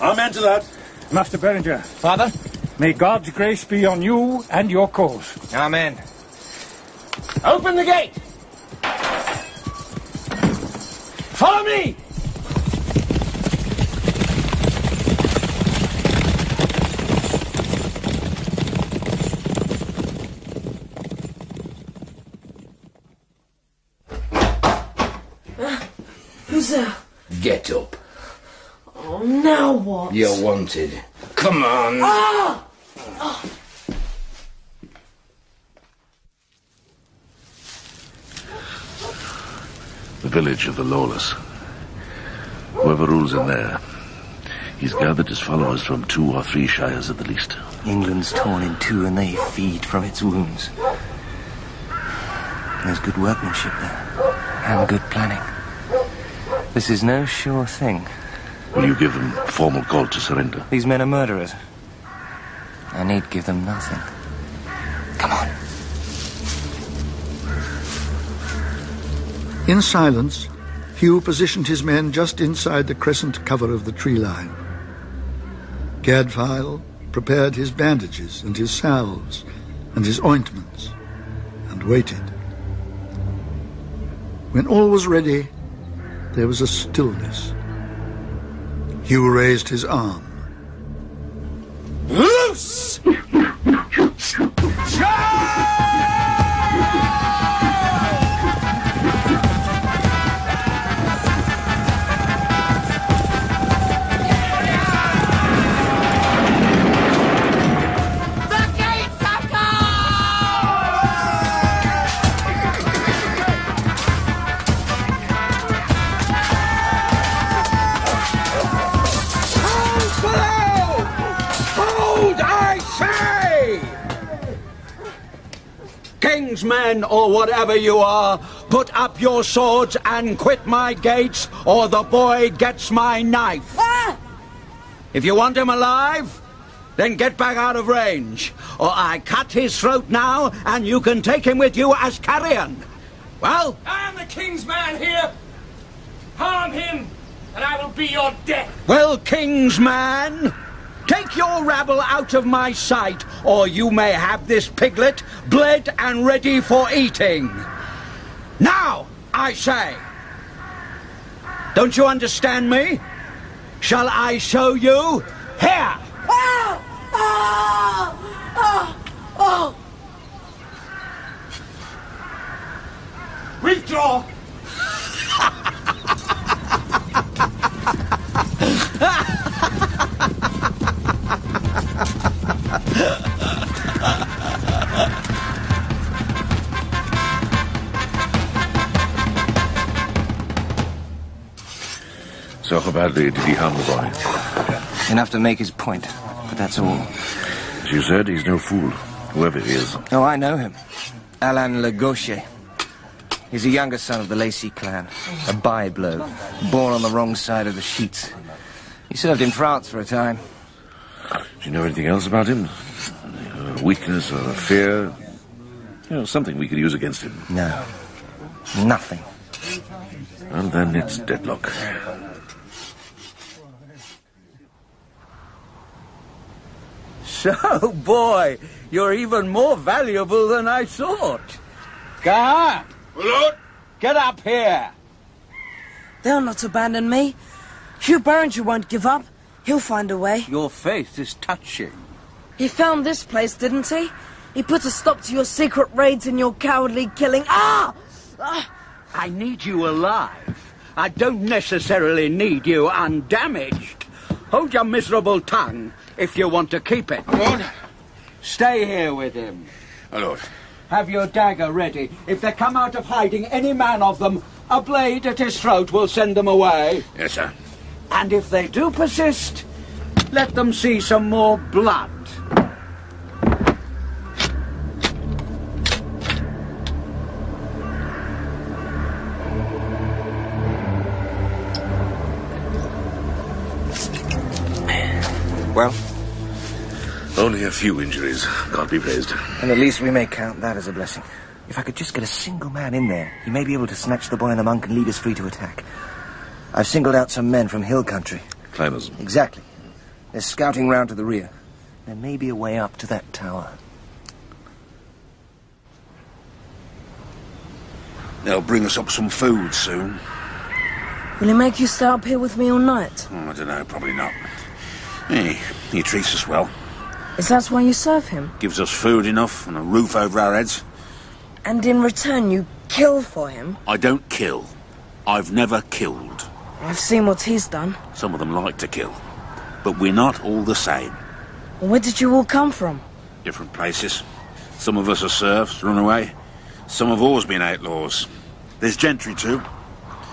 Amen to that. Master Beringer. Father? May God's grace be on you and your cause. Amen. Open the gate! Follow me! Now what? You're wanted. Come on. Ah! Oh. The village of the lawless. Whoever rules in there, he's gathered his followers from two or three shires at the least. England's torn in two and they feed from its wounds. There's good workmanship there, and good planning. This is no sure thing. Will you give them formal call to surrender? These men are murderers. I need give them nothing. Come on. In silence, Hugh positioned his men just inside the crescent cover of the tree line. Cadfael prepared his bandages and his salves and his ointments and waited. When all was ready, there was a stillness. Hugh raised his arm. Loose! (laughs) Hold, Kingsmen, or whatever you are, put up your swords and quit my gates, or the boy gets my knife. If you want him alive, then get back out of range, or I cut his throat now, and you can take him with you as carrion. Well, I am the king's man here. Harm him, and I will be your death. well, Kingsman, take your rabble out of my sight, or you may have this piglet bled and ready for eating. Now, I say. Don't you understand me? Shall I show you? Here! Ah! Ah! Ah! Oh! Withdraw. (laughs) (laughs) So how badly did he harm the boy? Enough to make his point, but that's all. As you said, he's no fool, whoever he is. Oh, I know him. Alain Le Gaucher. He's a younger son of the Lacey clan. A by-blow. Born on the wrong side of the sheets. He served in France for a time. Do you know anything else about him? A weakness or a fear? You know, something we could use against him. No. Nothing. Well, then it's deadlock. So, boy, you're even more valuable than I thought. Gahan! Lord! Get up here! They'll not abandon me. Hugh Beringer won't give up. He'll find a way. Your face is touching. He found this place, didn't he? He put a stop to your secret raids and your cowardly killing. Ah! ah! I need you alive. I don't necessarily need you undamaged. Hold your miserable tongue if you want to keep it. Lord? Stay here with him. My lord. Have your dagger ready. If they come out of hiding, any man of them, a blade at his throat will send them away. Yes, sir. And if they do persist, let them see some more blood. Well, Only a few injuries, God be praised. and at least we may count that as a blessing. If I could just get a single man in there, he may be able to snatch the boy and the monk and lead us free to attack. I've singled out some men from hill country. Climbers. Exactly. They're scouting round to the rear. There may be a way up to that tower. They'll bring us up some food soon. Will he make you stay up here with me all night? Oh, I don't know, probably not. Hey, he treats us well. Is that why you serve him? Gives us food enough and a roof over our heads. And in return you kill for him? I don't kill. I've never killed. I've seen what he's done. Some of them like to kill. But we're not all the same. Where did you all come from? Different places. Some of us are serfs, run away. Some have always been outlaws. There's gentry too.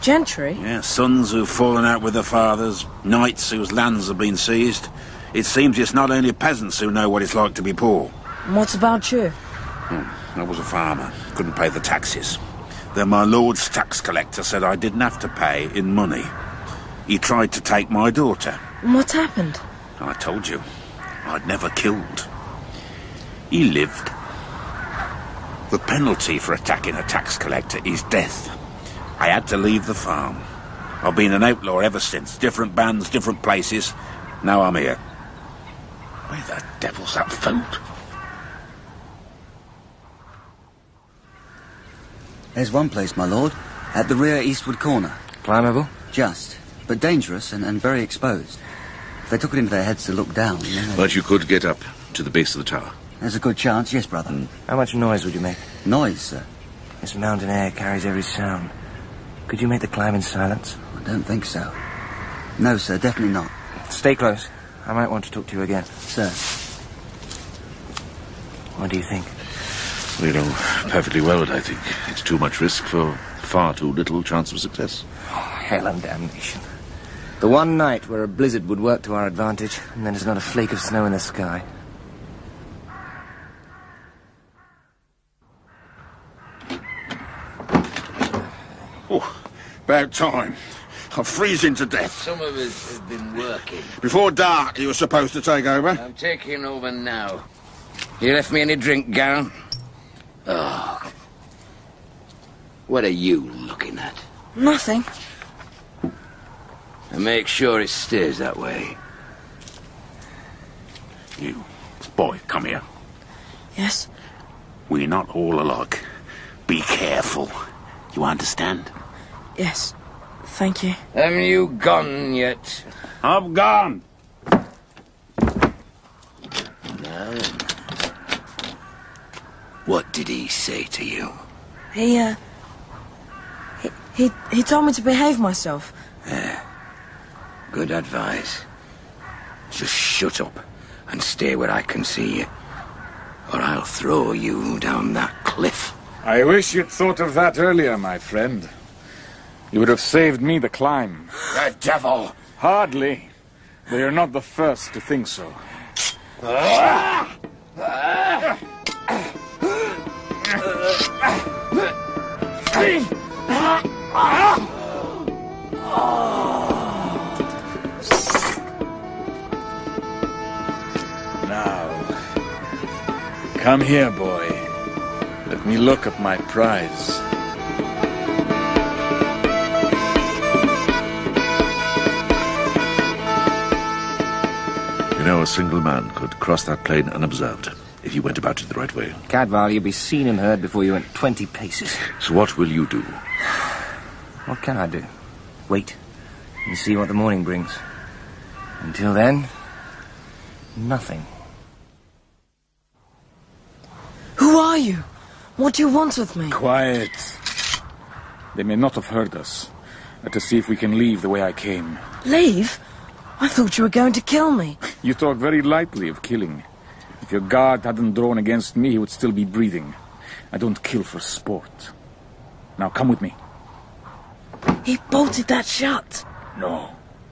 Gentry? Yeah, sons who've fallen out with their fathers, knights whose lands have been seized. It seems it's not only peasants who know what it's like to be poor. And what about you? Hmm, I was a farmer, couldn't pay the taxes. Then my lord's tax collector said I didn't have to pay in money. He tried to take my daughter. What happened? I told you, I'd never killed. He lived. The penalty for attacking a tax collector is death. I had to leave the farm. I've been an outlaw ever since. Different bands, different places. Now I'm here. Where the devil's that food? There's one place, my lord, at the rear eastward corner. Climbable? Just, but dangerous and, and very exposed. If they took it into their heads to look down, you know, But you could get up to the base of the tower. there's a good chance, yes, brother. Hmm. How much noise would you make? Noise, sir? This mountain air carries every sound. Could you make the climb in silence? I don't think so. No, sir, definitely not. Stay close. I might want to talk to you again. Sir. What do you think? We know perfectly well what I think. It's too much risk for far too little chance of success. Oh, Hell and damnation. The one night where a blizzard would work to our advantage, and then there's not a flake of snow in the sky. Oh, about time. I'm freezing to death. Some of us have been working. Before dark, you were supposed to take over. I'm taking over now. You left me any drink, Garen? Oh. What are you looking at? Nothing. And make sure it stays that way. You, boy, come here. Yes? We're not all alike. Be careful. You understand? Yes. Thank you. Haven't you gone yet? I've gone. Now, what did he say to you? He, uh... He, he, he told me to behave myself. Good advice. Just shut up and stay where I can see you. Or I'll throw you down that cliff. I wish you'd thought of that earlier, my friend. You would have saved me the climb. The devil! Hardly. But you're not the first to think so. Now, come here, boy. Let me look at my prize. You know, a single man could cross that plain unobserved if you went about it the right way. Cadfael, you'd be seen and heard before you went 20 paces. So what will you do? What can I do? Wait and see what the morning brings. Until then, nothing. Who are you? What do you want with me? Quiet. They may not have heard us. Uh, Let us see if we can leave the way I came. Leave? I thought you were going to kill me. (laughs) You talk very lightly of killing. If your guard hadn't drawn against me, he would still be breathing. I don't kill for sport. Now come with me. He bolted that shut. No,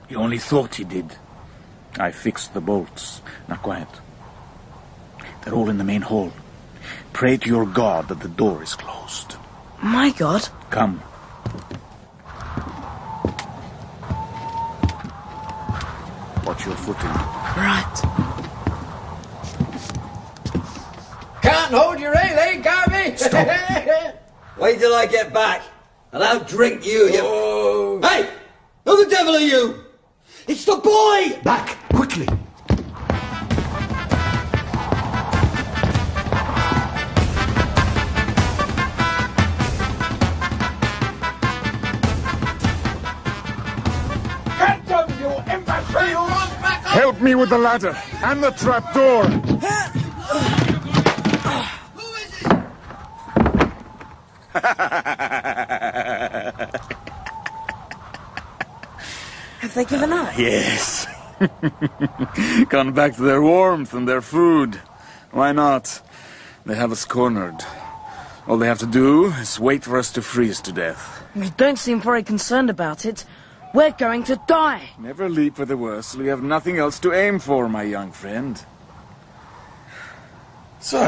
he only thought he did. I fixed the bolts. Now quiet. They're all in the main hall. Pray to your god that the door is closed. My God. Come. Watch your footing. Right. Can't hold your ale, eh, Garvey? (laughs) Wait till I get back, and I'll drink you, you... Hey! Who the devil are you? It's the boy! Back, quickly! Get them, you imbecile! Help me with the ladder and the trap (laughs) (laughs) Have they given up? Yes. (laughs) Gone back to their warmth and their food. Why not? They have us cornered. All they have to do is wait for us to freeze to death. You don't seem very concerned about it. We're going to die. Never leap for the worst. We have nothing else to aim for, my young friend. So,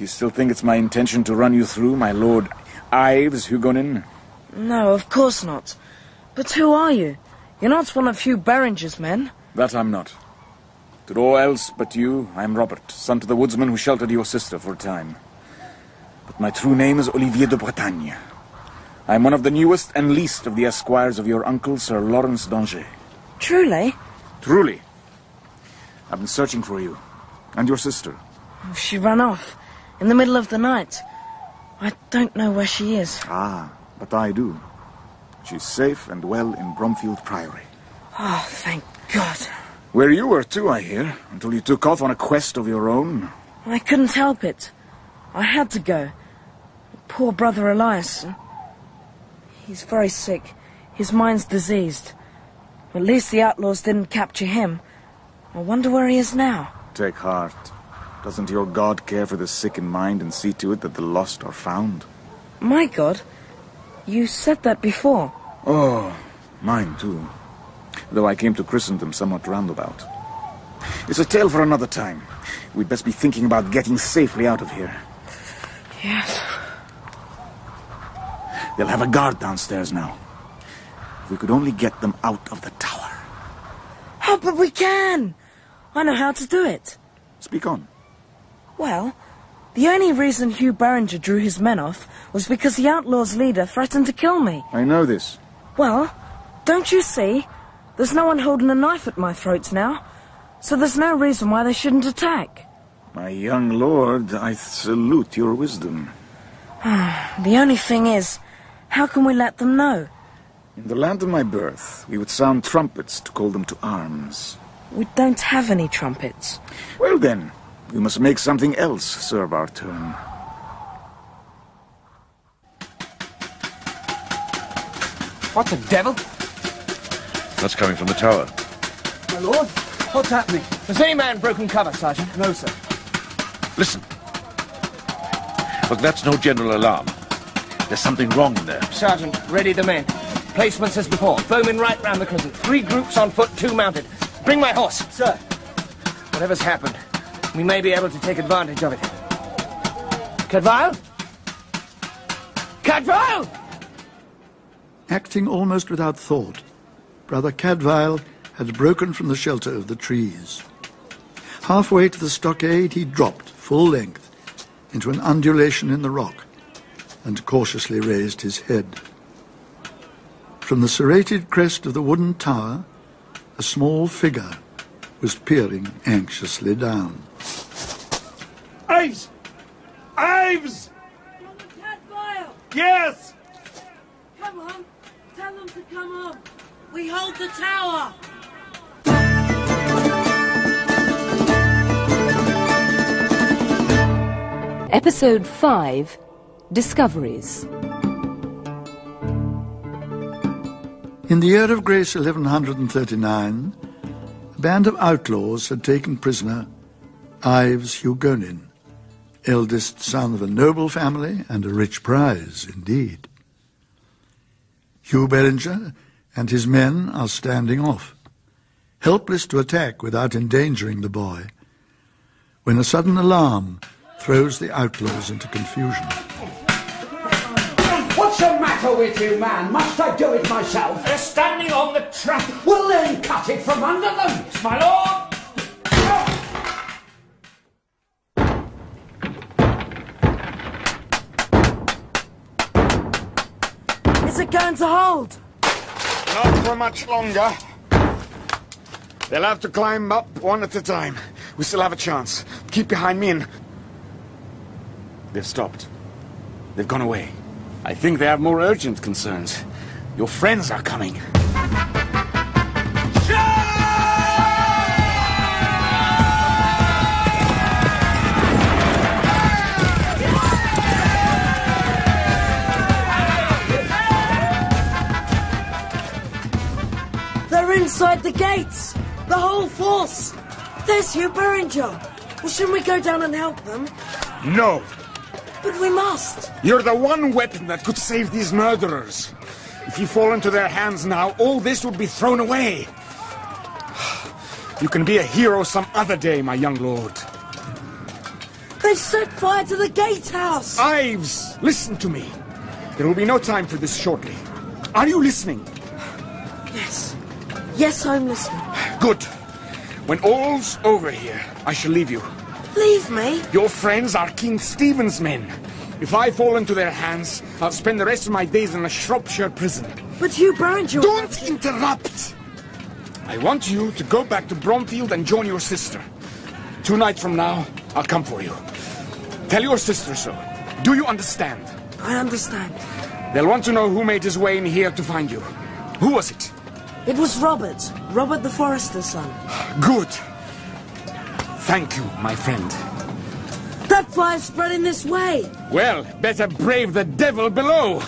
you still think it's my intention to run you through, my lord Ives Hugonin? No, of course not. But who are you? You're not one of Hugh Beringer's men. That I'm not. To all else but you, I am Robert, son to the woodsman who sheltered your sister for a time. But my true name is Olivier de Bretagne. I am one of the newest and least of the esquires of your uncle, Sir Lawrence d'Angers. Truly? Truly. I've been searching for you. And your sister. Oh, she ran off. In the middle of the night. I don't know where she is. Ah, but I do. She's safe and well in Bromfield Priory. Oh, thank God. Where you were too, I hear, until you took off on a quest of your own. I couldn't help it. I had to go. Poor brother Elias. He's very sick. His mind's diseased. At least the outlaws didn't capture him. I wonder where he is now. Take heart. Doesn't your God care for the sick in mind and see to it that the lost are found? My God? You said that before. Oh, mine too. Though I came to Christendom somewhat roundabout. It's a tale for another time. We'd best be thinking about getting safely out of here. Yes. They'll have a guard downstairs now. If we could only get them out of the tower. Oh, but we can! I know how to do it. Speak on. Well, the only reason Hugh Beringer drew his men off was because the outlaw's leader threatened to kill me. I know this. Well, don't you see? There's no one holding a knife at my throat now, so there's no reason why they shouldn't attack. My young lord, I salute your wisdom. (sighs) the only thing is, how can we let them know? In the land of my birth, we would sound trumpets to call them to arms. We don't have any trumpets. Well then, we must make something else serve our turn. What the devil? That's coming from the tower. My lord, what's happening? Has any man broken cover, Sergeant? No, sir. Listen. Look, that's no general alarm. There's something wrong in there. Sergeant, ready the men. Placements as before. Bowmen right round the crescent. Three groups on foot, two mounted. Bring my horse. Sir. Whatever's happened, we may be able to take advantage of it. Cadfael? Cadfael! Acting almost without thought, Brother Cadfael had broken from the shelter of the trees. Halfway to the stockade, he dropped, full length, into an undulation in the rock and cautiously raised his head. From the serrated crest of the wooden tower, a small figure was peering anxiously down. Ives! Ives! Yes! Come on, tell them to come on. We hold the tower. Episode 5 Discoveries. In the year of grace 1139, a band of outlaws had taken prisoner Ives Hugonin, eldest son of a noble family and a rich prize indeed. Hugh Beringer and his men are standing off, helpless to attack without endangering the boy, when a sudden alarm throws the outlaws into confusion. What's the matter with you, man? Must I do it myself? They're standing on the trap. Well, then cut it from under them. My lord! It going to hold? Not for much longer. They'll have to climb up one at a time. We still have a chance. Keep behind me and... They've stopped. They've gone away. I think they have more urgent concerns. Your friends are coming. At the gates! The whole force! There's Hugh Beringer! Well, shouldn't we go down and help them? No! But we must! You're the one weapon that could save these murderers. If you fall into their hands now, all this would be thrown away. You can be a hero some other day, my young lord. They've set fire to the gatehouse! Ives, listen to me. There will be no time for this shortly. Are you listening? Yes. Yes, I'm listening. Good. When all's over here, I shall leave you. Leave me? Your friends are King Stephen's men. If I fall into their hands, I'll spend the rest of my days in a Shropshire prison. But Hugh Beringer... Don't interrupt! I want you to go back to Bromfield and join your sister. Two nights from now, I'll come for you. Tell your sister so. Do you understand? I understand. They'll want to know who made his way in here to find you. Who was it? It was Robert. Robert the Forester's son. Good. Thank you, my friend. That fire's spreading this way. Well, better brave the devil below.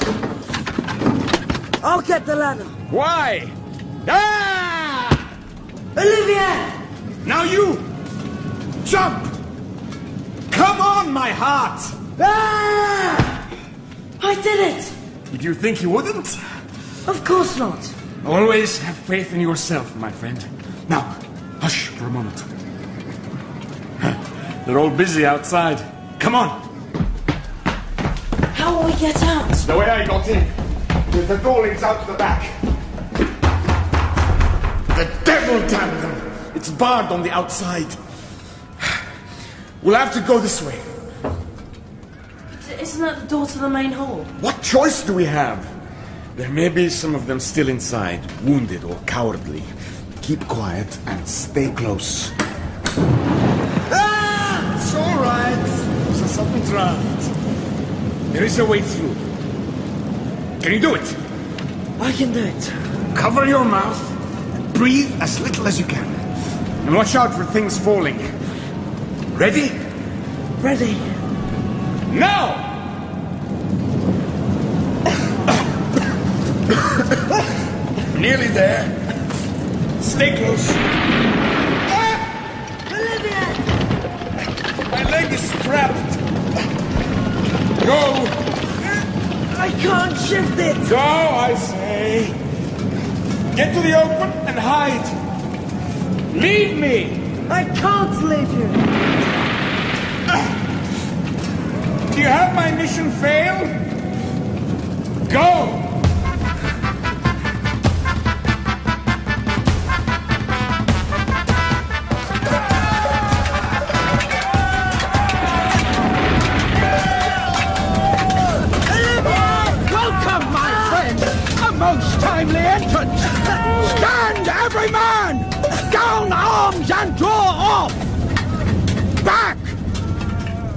I'll get the ladder. Why? Ah! Olivier! Now you! Jump! Come on, my heart! Ah! I did it! Did you think you wouldn't? Of course not. Always have faith in yourself, my friend. Now, hush for a moment. They're all busy outside. Come on! How will we get out? The way I got in. With the door leads out to the back. The devil damn them! It's barred on the outside. (sighs) We'll have to go this way. Isn't that the door to the main hall? What choice do we have? There may be some of them still inside, wounded or cowardly. Keep quiet and stay close. Ah! It's all right. It's a sudden draft. There is a way through. Can you do it? I can do it. Cover your mouth and breathe as little as you can. And watch out for things falling. Ready? Ready. Now! Nearly there. Stay close. Olivier! My leg is trapped. Go! I can't shift it! Go, I say! Get to the open and hide! Leave me! I can't leave you! Do you have my mission fail? Go! Every man! Down arms and draw off! Back!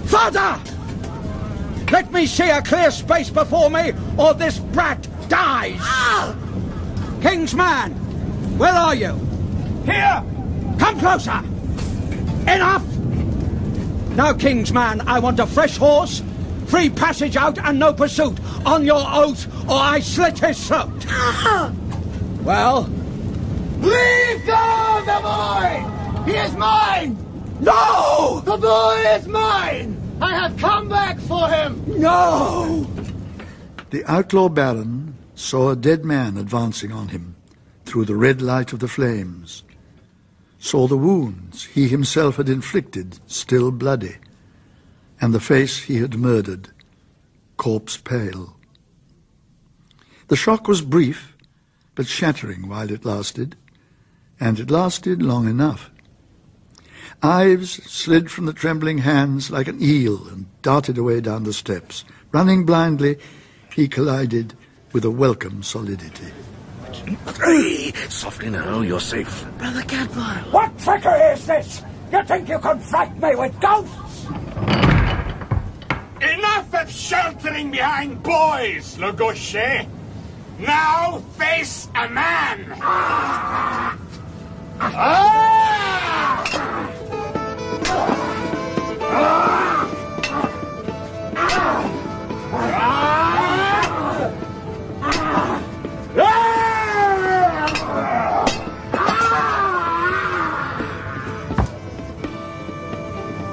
Further! Let me see a clear space before me, or this brat dies! King's man, where are you? Here! Come closer! Enough! Now, King's man, I want a fresh horse, free passage out, and no pursuit. On your oath, or I slit his throat. Ah! Well? Leave go the boy! He is mine! No! The boy is mine! I have come back for him! No! The outlaw baron saw a dead man advancing on him through the red light of the flames, saw the wounds he himself had inflicted still bloody, and the face he had murdered, corpse pale. The shock was brief, but shattering while it lasted, and it lasted long enough. Ives slid from the trembling hands like an eel and darted away down the steps. Running blindly, he collided with a welcome solidity. Hey, softly now, you're safe. Brother Cadfael. What trickery is this? You think you can frighten me with ghosts? Enough of sheltering behind boys, Le Gaucher! Now face a man! (laughs)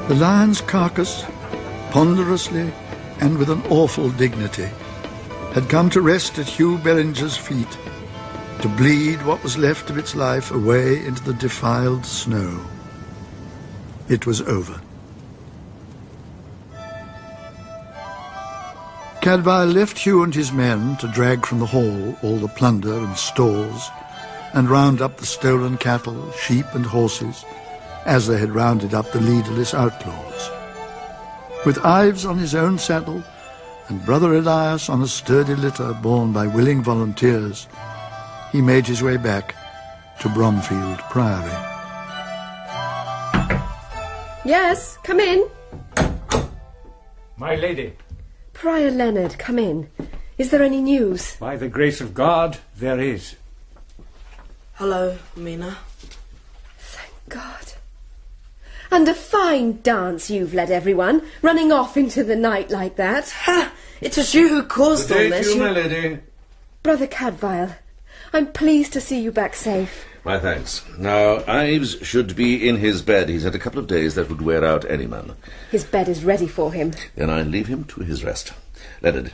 The lion's carcass, ponderously and with an awful dignity, had come to rest at Hugh Beringer's feet to bleed what was left of its life away into the defiled snow. It was over. Cadfael left Hugh and his men to drag from the hall all the plunder and stores, and round up the stolen cattle, sheep and horses, as they had rounded up the leaderless outlaws. With Ives on his own saddle, and Brother Elias on a sturdy litter borne by willing volunteers, he made his way back to Bromfield Priory. Yes, come in. My lady, Prior Leonard, come in. Is there any news? by the grace of God, there is. Hello, Mina. Thank God. And a fine dance you've led everyone, running off into the night like that. Ha! It was you who caused all this. You- lady. Brother Cadfael, I'm pleased to see you back safe. My thanks. Now, Ives should be in his bed. He's had a couple of days that would wear out any man. His bed is ready for him. Then I leave him to his rest. Leonard,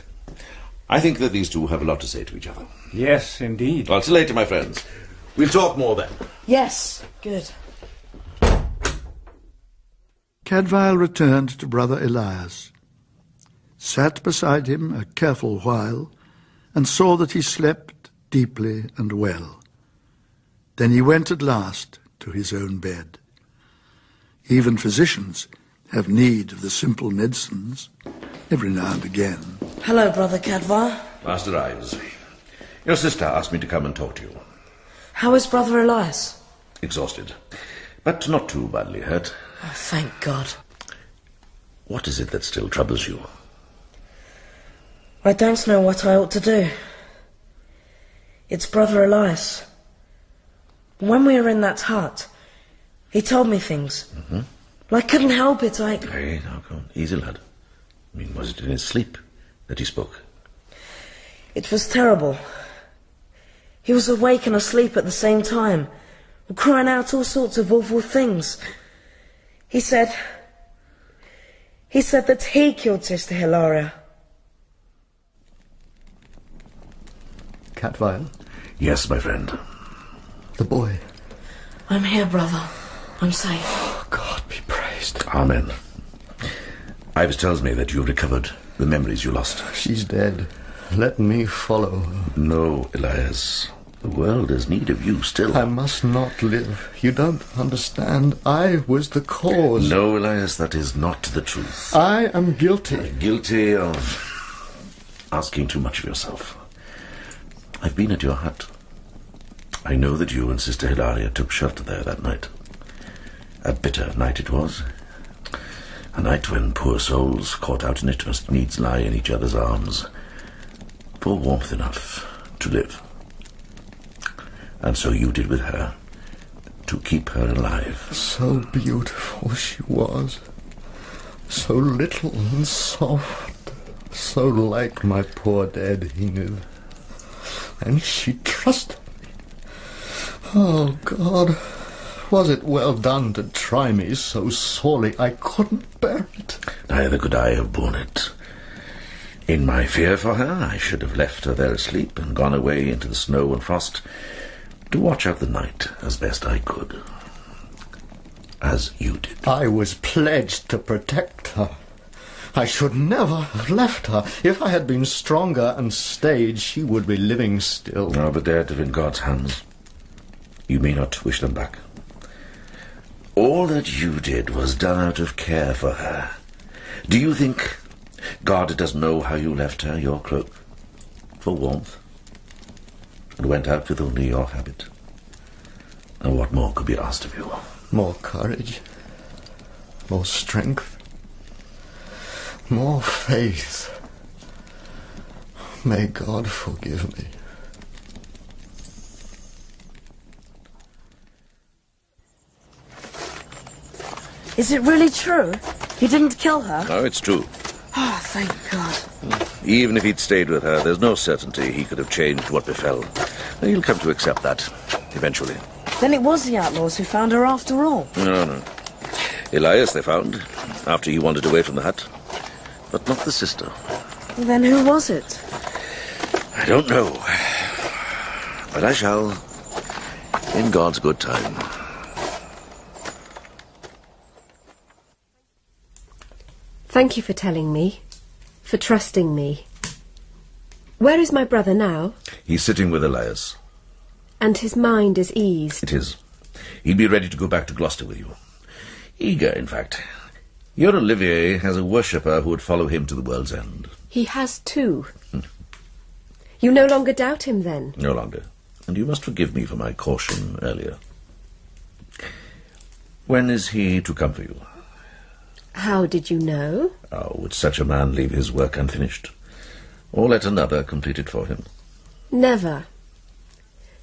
I think that these two have a lot to say to each other. Yes, indeed. Well, till later, my friends. We'll talk more then. Yes, good. Cadfael returned to Brother Elias, sat beside him a careful while, and saw that he slept deeply and well. Then he went at last to his own bed. Even physicians have need of the simple medicines every now and again. Hello, Brother Cadfael. Master Ives, your sister asked me to come and talk to you. How is Brother Elias? Exhausted, but not too badly hurt. Oh, thank God. What is it that still troubles you? I don't know what I ought to do. It's Brother Elias. When we were in that hut, he told me things. Mm-hmm. I couldn't help it. I. Hey, now go on. Easy, lad. I mean, was it in his sleep that he spoke? It was terrible. He was awake and asleep at the same time, crying out all sorts of awful things. He said. He said that he killed Sister Hilaria. Cadfael, Yes, my friend. the boy. I'm here, brother. I'm safe. Oh, God be praised. Amen. Ives tells me that you've recovered the memories you lost. She's dead. Let me follow her. No, Elias. The world has need of you still. I must not live. You don't understand. I was the cause. No, Elias, that is not the truth. I am guilty. Guilty of asking too much of yourself. I've been at your hut. I know that you and Sister Hilaria took shelter there that night. A bitter night it was. A night when poor souls caught out in it must needs lie in each other's arms for warmth enough to live. And so you did with her, to keep her alive. So beautiful she was. So little and soft. So like my poor dead Enid. And she trusted me. Oh, God. Was it well done to try me so sorely I couldn't bear it? Neither could I have borne it. In my fear for her, I should have left her there asleep and gone away into the snow and frost to watch out the night as best I could. As you did. I was pledged to protect her. I should never have left her. If I had been stronger and stayed, she would be living still. Now, but they're in God's hands. You may not wish them back. All that you did was done out of care for her. Do you think God doesn't know how you left her your cloak for warmth and went out with only your habit? And what more could be asked of you? More courage. More strength. More faith. May God forgive me. Is it really true? He didn't kill her? No, it's true. Oh, thank God. Hmm. Even if he'd stayed with her, there's no certainty he could have changed what befell. He'll come to accept that, eventually. Then it was the outlaws who found her after all. No, no. Elias they found, after he wandered away from the hut. But not the sister. Then who was it? I don't know. But I shall, in God's good time. Thank you for telling me, for trusting me. Where is my brother now? He's sitting with Elias. And his mind is eased. It is. He'll be ready to go back to Gloucester with you. Eager, in fact. Your Olivier has a worshipper who would follow him to the world's end. He has two. you no longer doubt him, then? No longer. And you must forgive me for my caution earlier. When is he to come for you? How did you know? Oh, would such a man leave his work unfinished? Or let another complete it for him? Never.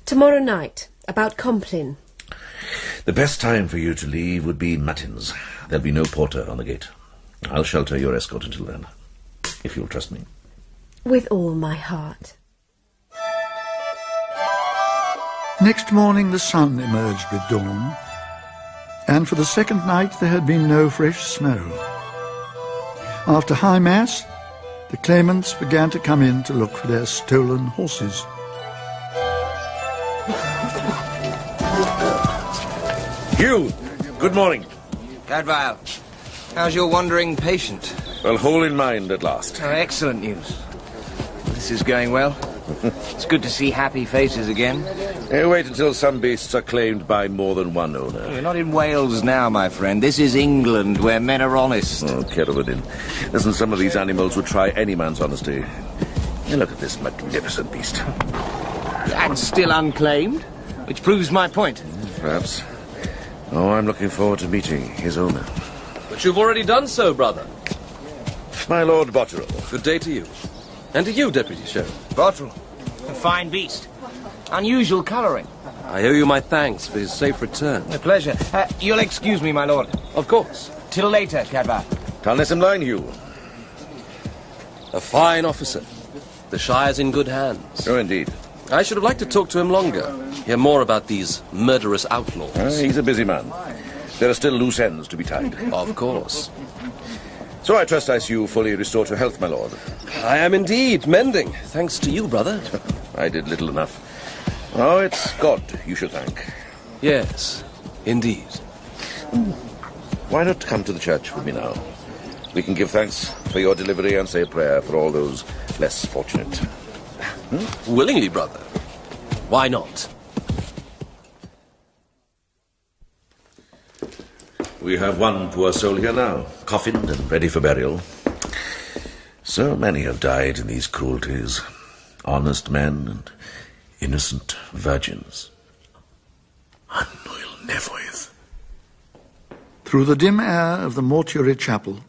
Tomorrow night, about Compline. The best time for you to leave would be matins. There'll be no porter on the gate. I'll shelter your escort until then, if you'll trust me. With all my heart. Next morning the sun emerged with dawn, and for the second night there had been no fresh snow. After High Mass, the claimants began to come in to look for their stolen horses. Hugh, good morning. Cadfael, how's your wandering patient? Well, whole in mind at last. Oh, excellent news. This is going well. (laughs) it's good to see happy faces again. Hey, wait until some beasts are claimed by more than one owner. We're not in Wales now, my friend. This is England, where men are honest. Oh, Cerwydyn. Listen, some of these animals would try any man's honesty. Hey, look at this magnificent beast. And still unclaimed, which proves my point. Perhaps. Oh, I'm looking forward to meeting his owner. But you've already done so, brother. My Lord Boterel. Good day to you. And to you, Deputy Sheriff. Boterel, a fine beast. Unusual colouring. I owe you my thanks for his safe return. A pleasure. Uh, you'll excuse me, my lord. Of course. Till later, Cadfael. Talnesim line, Hugh. A fine officer. The Shire's in good hands. Oh, indeed. I should have liked to talk to him longer. Hear more about these murderous outlaws. Uh, he's a busy man. There are still loose ends to be tied. Of course. So I trust I see you fully restored to health, my lord. I am indeed mending, thanks to you, brother. (laughs) I did little enough. Oh, it's God you should thank. Yes, indeed. Why not come to the church with me now? We can give thanks for your delivery and say a prayer for all those less fortunate. Hmm? Willingly, brother. Why not? We have one poor soul here now, coffined and ready for burial. So many have died in these cruelties. Honest men and innocent virgins. Anwyl nefoedd. Through the dim air of the mortuary chapel,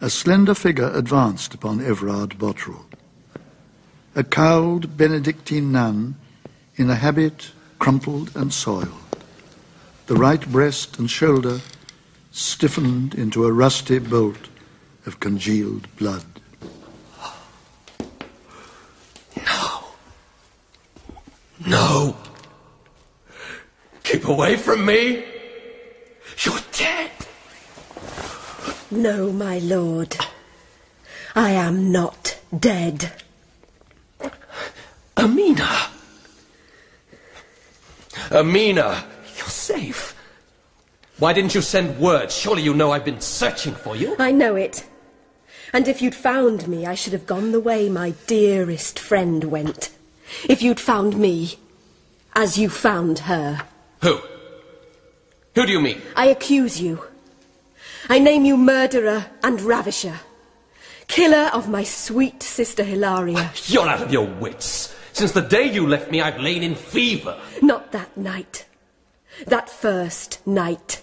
a slender figure advanced upon Everard Boterel. A cowled Benedictine nun in a habit crumpled and soiled. The right breast and shoulder stiffened into a rusty bolt of congealed blood. No. No. Keep away from me. You're dead. No, my lord. I am not dead. Ermina. Ermina, you're safe. Why didn't you send word? Surely you know I've been searching for you. I know it. And if you'd found me, I should have gone the way my dearest friend went. If you'd found me, as you found her. Who? Who do you mean? I accuse you. I name you murderer and ravisher. Killer of my sweet sister Hilaria. You're out of your wits. Since the day you left me, I've lain in fever. Not that night. That first night.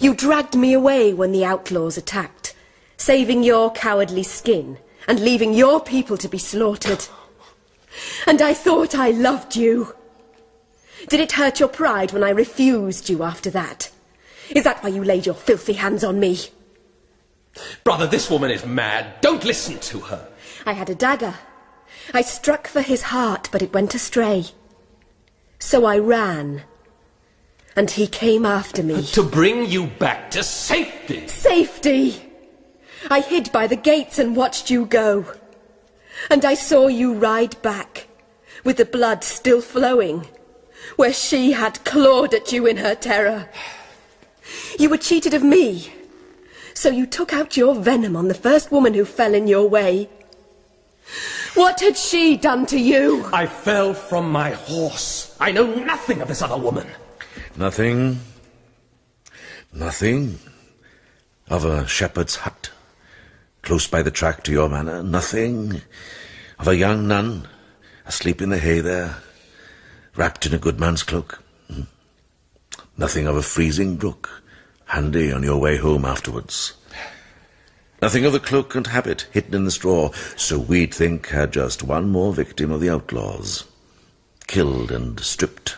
You dragged me away when the outlaws attacked, saving your cowardly skin and leaving your people to be slaughtered. And I thought I loved you. Did it hurt your pride when I refused you after that? Is that why you laid your filthy hands on me? Brother, this woman is mad. Don't listen to her. I had a dagger. I struck for his heart, but it went astray. So I ran And he came after me. To bring you back to safety. Safety! I hid by the gates and watched you go. And I saw you ride back, with the blood still flowing, where she had clawed at you in her terror. You were cheated of me, so you took out your venom on the first woman who fell in your way. What had she done to you? I fell from my horse. I know nothing of this other woman. Nothing. Nothing. Of a shepherd's hut. Close by the track to your manor. Nothing. Of a young nun. Asleep in the hay there. Wrapped in a good man's cloak. Hmm. Nothing of a freezing brook. Handy on your way home afterwards. Nothing of the cloak and habit hidden in the straw, so we'd think had just one more victim of the outlaws. Killed and stripped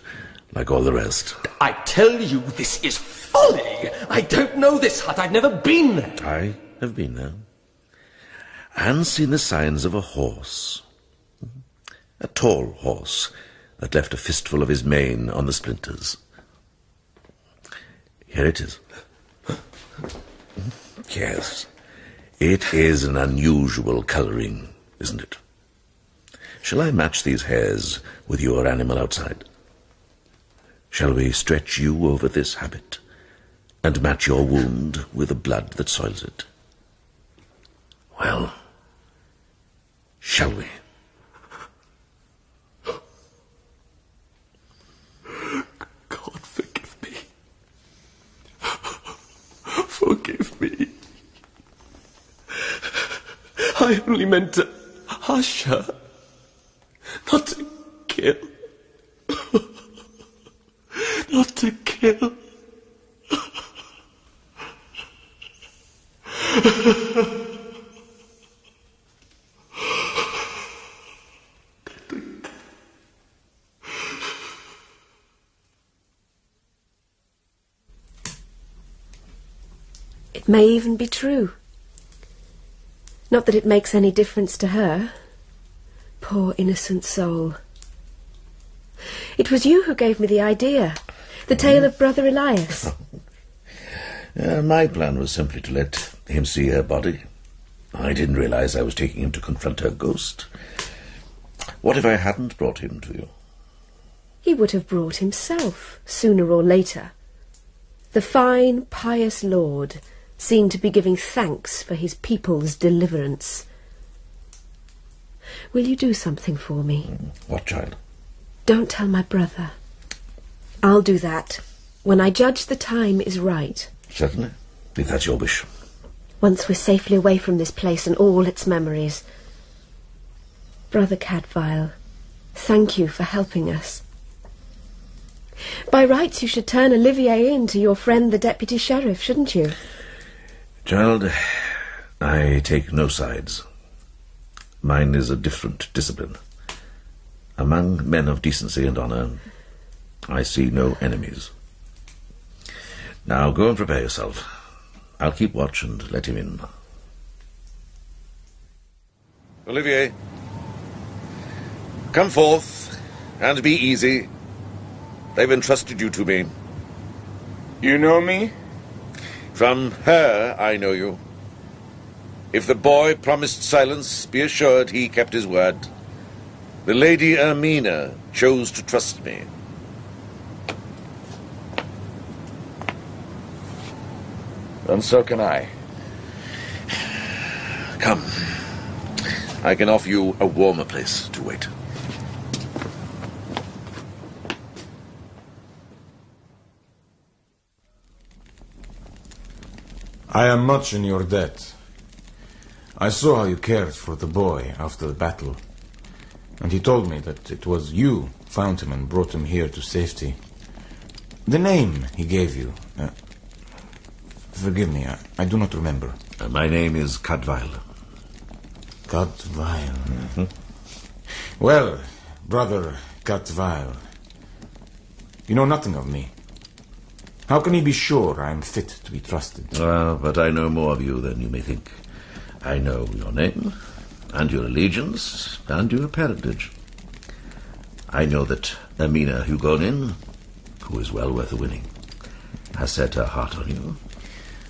like all the rest. I tell you, this is folly. I don't know this hut. I've never been there. I have been there. And seen the signs of a horse. A tall horse that left a fistful of his mane on the splinters. Here it is. Hmm? Yes. It is an unusual colouring, isn't it? Shall I match these hairs with your animal outside? Shall we stretch you over this habit and match your wound with the blood that soils it? Well, shall we? God, forgive me. Forgive me. I only meant to hush her, not to kill. (laughs) not to kill. It may even be true. Not that it makes any difference to her. Poor innocent soul. It was you who gave me the idea. The tale of Brother Elias. (laughs) Uh, my plan was simply to let him see her body. I didn't realize I was taking him to confront her ghost. What if I hadn't brought him to you? He would have brought himself, sooner or later. The fine, pious lord seemed to be giving thanks for his people's deliverance. Will you do something for me? What child? Don't tell my brother. I'll do that when I judge the time is right. Certainly, if that's your wish. Once we're safely away from this place and all its memories. Brother Cadfael, thank you for helping us. By rights, you should turn Olivier in to your friend the deputy sheriff, shouldn't you? Child, I take no sides. Mine is a different discipline. Among men of decency and honour, I see no enemies. Now go and prepare yourself. I'll keep watch and let him in. Olivier, come forth and be easy. They've entrusted you to me. You know me? From her, I know you. If the boy promised silence, be assured he kept his word. The Lady Ermina chose to trust me. And so can I. Come. I can offer you a warmer place to wait. I am much in your debt. I saw how you cared for the boy after the battle. And he told me that it was you found him and brought him here to safety. The name he gave you. Uh, forgive me, I, I, do not remember. Uh, my name is Cadfael. Cadfael. Mm-hmm. Well, brother Cadfael, you know nothing of me. How can he be sure I am fit to be trusted? Ah, but I know more of you than you may think. I know your name, and your allegiance, and your parentage. I know that Ermina Hugonin, who is well worth the winning. has set her heart on you.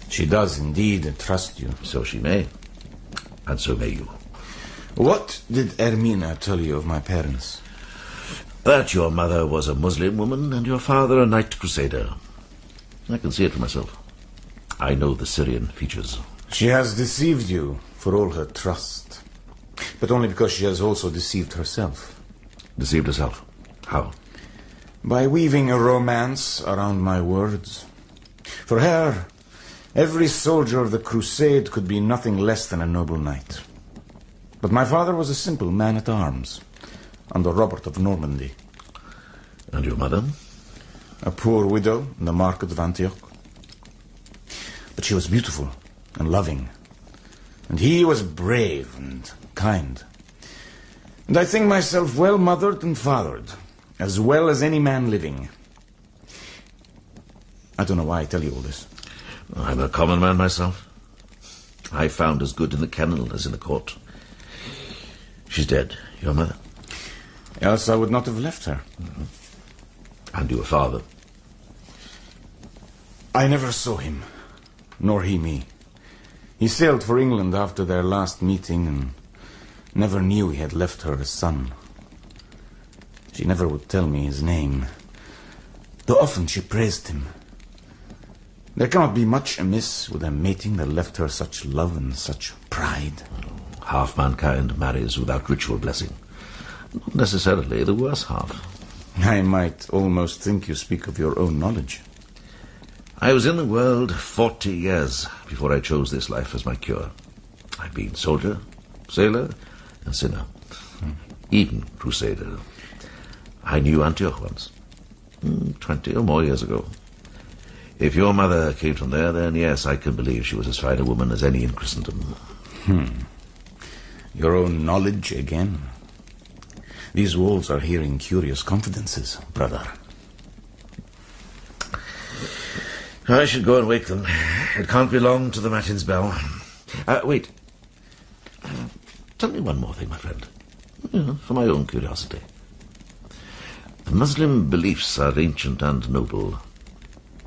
She does indeed trust you. So she may. And so may you. What did Ermina tell you of my parents? That your mother was a Muslim woman and your father a knight crusader. I can see it for myself. I know the Syrian features. She has deceived you for all her trust. But only because she has also deceived herself. Deceived herself? How? By weaving a romance around my words. For her, every soldier of the crusade could be nothing less than a noble knight. But my father was a simple man at arms, under Robert of Normandy. And your mother? A poor widow in the market of Antioch. But she was beautiful and loving. And he was brave and kind. And I think myself well mothered and fathered, as well as any man living. I don't know why I tell you all this. I'm a common man myself. I found as good in the kennel as in the court. She's dead, your mother. Else I would not have left her. Mm-hmm. And your father. I never saw him, nor he me. He sailed for England after their last meeting and never knew he had left her a son. She never would tell me his name, though often she praised him. There cannot be much amiss with a mating that left her such love and such pride. Half mankind marries without ritual blessing. Not necessarily the worse half. I might almost think you speak of your own knowledge. I was in the world forty years before I chose this life as my cure. I've been soldier, sailor, and sinner. Hmm. Even crusader. I knew Antioch once. Hmm, twenty or more years ago. If your mother came from there, then yes, I can believe she was as fine a woman as any in Christendom. Hmm. Your own knowledge again? These walls are hearing curious confidences, brother. I should go and wake them. It can't be long to the matins bell. Uh, wait. Uh, tell me one more thing, my friend. For my own curiosity. The Muslim beliefs are ancient and noble.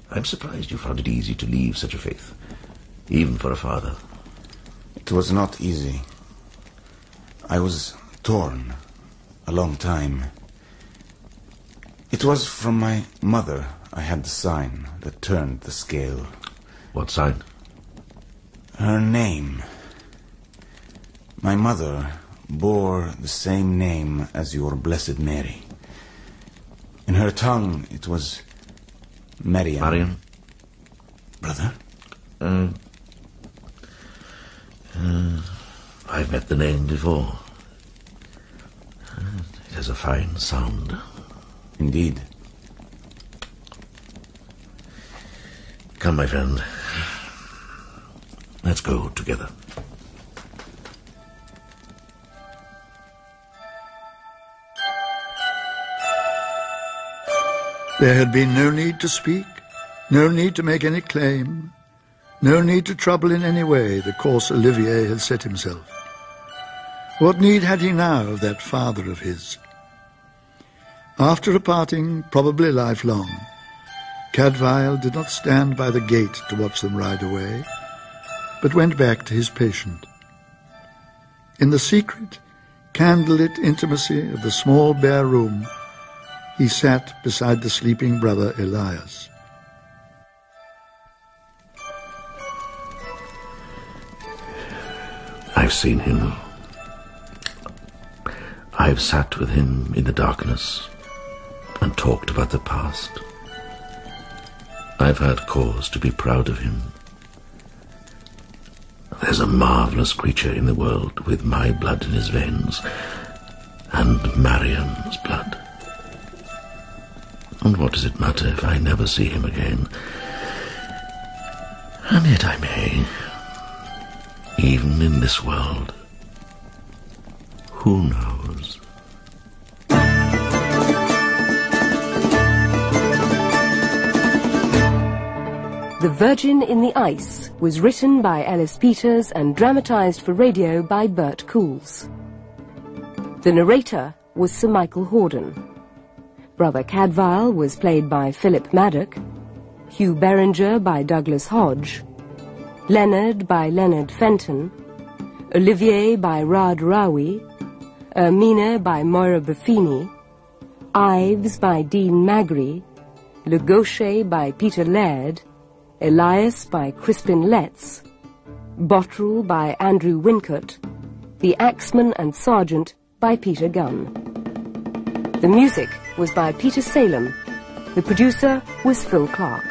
I'm surprised you found it easy to leave such a faith, even for a father. It was not easy. I was torn a long time. It was from my mother I had the sign that turned the scale. What sign? Her name. My mother bore the same name as your Blessed Mary. In her tongue it was Mariam. Mariam? Brother? Uh, uh, I've met the name before. It has a fine sound. Indeed. Come, my friend. Let's go together. There had been no need to speak, no need to make any claim, no need to trouble in any way the course Olivier had set himself. What need had he now of that father of his? After a parting, probably lifelong, Cadfael did not stand by the gate to watch them ride away, but went back to his patient. In the secret, candlelit intimacy of the small bare room, he sat beside the sleeping brother Elias. I've seen him. I've sat with him in the darkness and talked about the past. I've had cause to be proud of him. There's a marvelous creature in the world with my blood in his veins and Mariam's blood. And what does it matter if I never see him again? And yet I may, even in this world. Who knows? The Virgin in the Ice was written by Ellis Peters and dramatized for radio by Bert Coules. The narrator was Sir Michael Hordern. Brother Cadfael was played by Philip Madoc. Hugh Beringer by Douglas Hodge, Leonard by Leonard Fenton, Olivier by Raad Rawi, Ermina by Moira Buffini, Ives by Dean Magri, Le Gaucher by Peter Laird, Elias by Crispin Letts, Boterel by Andrew Wincott, The Axeman and Sergeant by Peter Gunn. The music was by Peter Salem. The producer was Phil Clark.